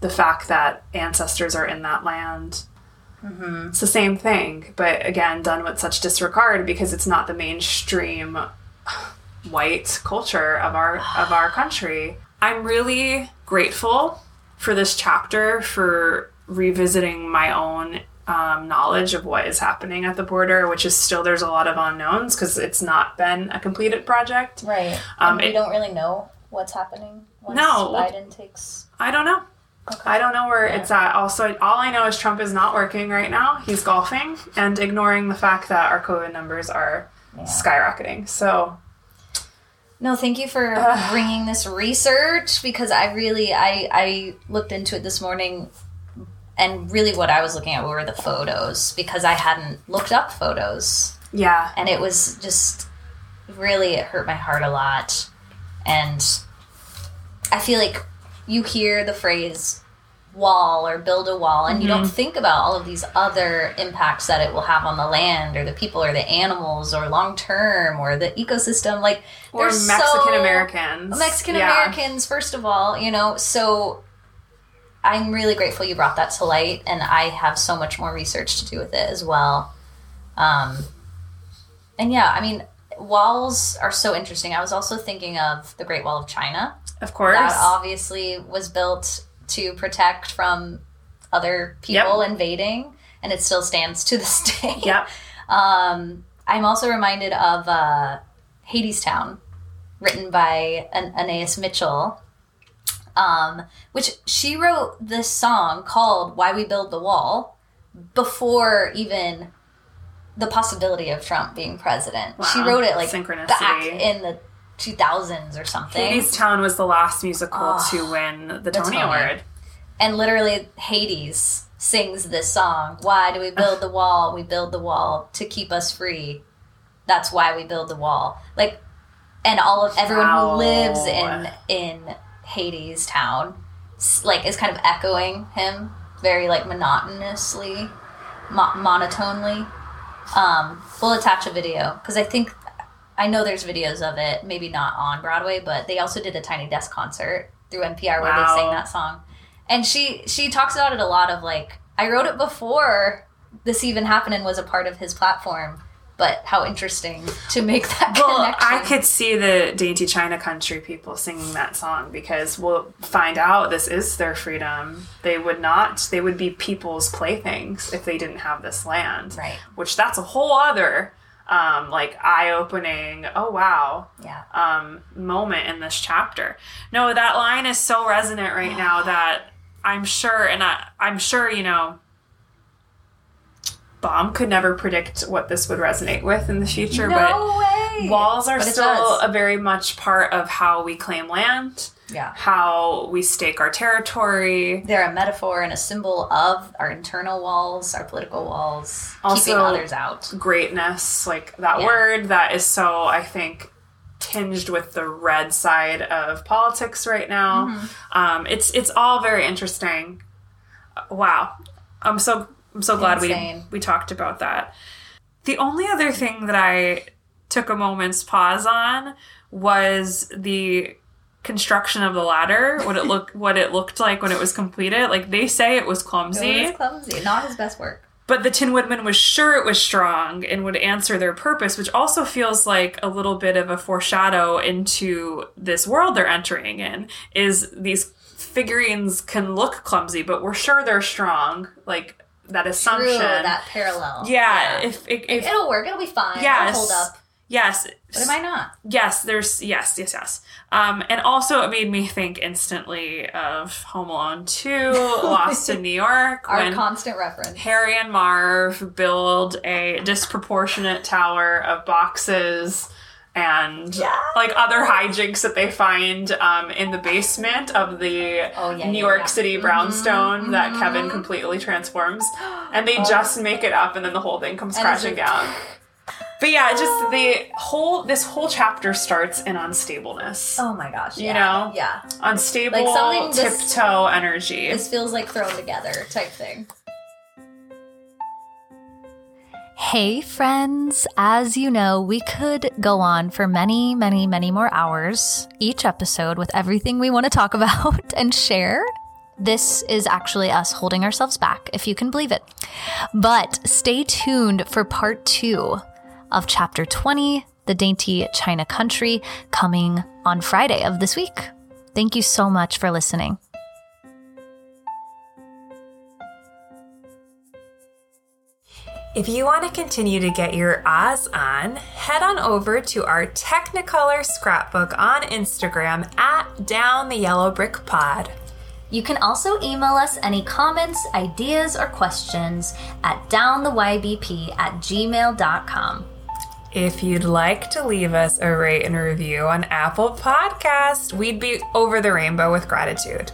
Speaker 1: the fact that ancestors are in that land. It's the same thing, but again, done with such disregard because it's not the mainstream white culture of our of our country. I'm really grateful for this chapter for revisiting my own um, knowledge of what is happening at the border, which is still there's a lot of unknowns because it's not been a completed project.
Speaker 2: Right.
Speaker 1: Um,
Speaker 2: and we
Speaker 1: it-
Speaker 2: don't really know what's happening once
Speaker 1: No.
Speaker 2: Biden takes.
Speaker 1: I don't know. I don't know where it's at. Also, all I know is Trump is not working right now. He's golfing and ignoring the fact that our COVID numbers are skyrocketing. So
Speaker 2: No, thank you for bringing this research because I really I I looked into it this morning and really what I was looking at were the photos because I hadn't looked up photos.
Speaker 1: Yeah,
Speaker 2: and it was just really it hurt my heart a lot. And I feel like you hear the phrase wall or build a wall and you don't mm-hmm. think about all of these other impacts that it will have on the land or the people or the animals or long term or the ecosystem. Like
Speaker 1: or
Speaker 2: there's
Speaker 1: Mexican
Speaker 2: so-
Speaker 1: Americans.
Speaker 2: Mexican
Speaker 1: Yeah.
Speaker 2: Americans, first of all, you know, so I'm really grateful you brought that to light, and I have so much more research to do with it as well. Um, and yeah, I mean, walls are so interesting. I was also thinking of the Great Wall of China.
Speaker 1: Of course.
Speaker 2: That obviously was built to protect from other people invading, and it still stands to this day.
Speaker 1: Yep.
Speaker 2: Um, I'm also reminded of uh, Hadestown, written by An- Anais Mitchell, um, which she wrote this song called "Why We Build the Wall" before even the possibility of Trump being president. She wrote it like back in the 2000s or something.
Speaker 1: Hadestown was the last musical
Speaker 2: Oh,
Speaker 1: to win the, Tony,
Speaker 2: Tony.
Speaker 1: Award.
Speaker 2: and literally Hades sings this song. Why do we build the wall? We build the wall to keep us free. That's why we build the wall. Like, and all of everyone
Speaker 1: Wow.
Speaker 2: who lives in in Hadestown, like, is kind of echoing him very like monotonously, mo- monotonely. Um, we'll attach a video because I think I know there's videos of it, maybe not on Broadway, but they also did a Tiny Desk concert through NPR where
Speaker 1: Wow.
Speaker 2: they sang that song. And she she talks about it a lot of like I wrote it before this even happened and was a part of his platform, but how interesting to make that
Speaker 1: Well,
Speaker 2: connection.
Speaker 1: I could see the Dainty China Country people singing that song because we'll find out this is their freedom. They would not, they would be people's playthings if they didn't have this land.
Speaker 2: Right.
Speaker 1: Which that's a whole other, um, like eye opening, oh wow,
Speaker 2: yeah.
Speaker 1: um, moment in this chapter. No, that line is so resonant right now that I'm sure, and I, I'm sure, you know, Baum could never predict what this would resonate with in the future, but
Speaker 2: way.
Speaker 1: walls are
Speaker 2: But
Speaker 1: still a very much part of how we claim land,
Speaker 2: Yeah.
Speaker 1: how we stake our territory.
Speaker 2: They're a metaphor and a symbol of our internal walls, our political walls,
Speaker 1: Also-
Speaker 2: keeping others out.
Speaker 1: greatness, like that
Speaker 2: Yeah.
Speaker 1: word that is so, I think, tinged with the red side of politics right now.
Speaker 2: Mm-hmm.
Speaker 1: Um, it's it's all very interesting. Wow, I'm so I'm so glad
Speaker 2: Insane.
Speaker 1: we we talked about that. The only other thing that I took a moment's pause on was the construction of the ladder, what it looked what it looked like when it was completed. Like they say it was clumsy.
Speaker 3: It was clumsy, not his best work.
Speaker 1: But the Tin Woodman was sure it was strong and would answer their purpose, which also feels like a little bit of a foreshadow into this world they're entering in. Is these figurines can look clumsy, but we're sure they're strong. Like that assumption.
Speaker 3: True, that parallel.
Speaker 1: yeah, if, if, if
Speaker 3: It'll work. It'll be fine.
Speaker 1: yes,
Speaker 3: It'll hold up.
Speaker 1: yes,
Speaker 3: But am I not?
Speaker 1: yes, there's yes, yes, yes. Um, and also it made me think instantly of Home Alone 2, Lost in New York,
Speaker 3: Our constant reference.
Speaker 1: Harry and Marv build a disproportionate tower of boxes and
Speaker 3: Yeah.
Speaker 1: like other hijinks that they find um, in the basement of the
Speaker 3: Oh, yeah,
Speaker 1: New York
Speaker 3: yeah.
Speaker 1: City brownstone that Kevin completely transforms. And they just make it up and then the whole thing comes
Speaker 3: Oh. And
Speaker 1: crashing down. But yeah, just the whole this whole chapter starts in unstableness.
Speaker 3: Oh my gosh.
Speaker 1: You
Speaker 3: yeah.
Speaker 1: know?
Speaker 3: Yeah.
Speaker 1: Unstable
Speaker 3: Like something this-
Speaker 1: tiptoe energy.
Speaker 3: This feels like thrown together type thing.
Speaker 2: Hey, friends. As you know, we could go on for many, many, many more hours each episode with everything we want to talk about and share. This is actually us holding ourselves back, if you can believe it. But stay tuned for part two of chapter 20, The Dainty China Country, coming on Friday of this week. Thank you so much for listening.
Speaker 1: If you want to continue to get your Oz on, head on over to our Technicolor scrapbook on Instagram at Down the Yellow Brick Pod.
Speaker 2: You can also email us any comments, ideas, or questions at downtheybp at gmail.com.
Speaker 1: If you'd like to leave us a rate and review on Apple Podcast, we'd be over the rainbow with gratitude.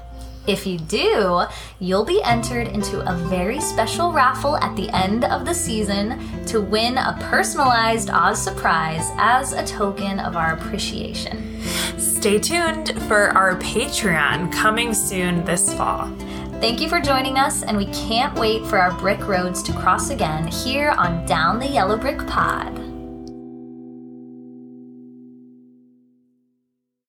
Speaker 2: If you do, you'll be entered into a very special raffle at the end of the season to win a personalized Oz surprise as a token of our appreciation.
Speaker 1: Stay tuned for our Patreon coming soon this fall.
Speaker 2: Thank you for joining us, and we can't wait for our brick roads to cross again here on Down the Yellow Brick Pod.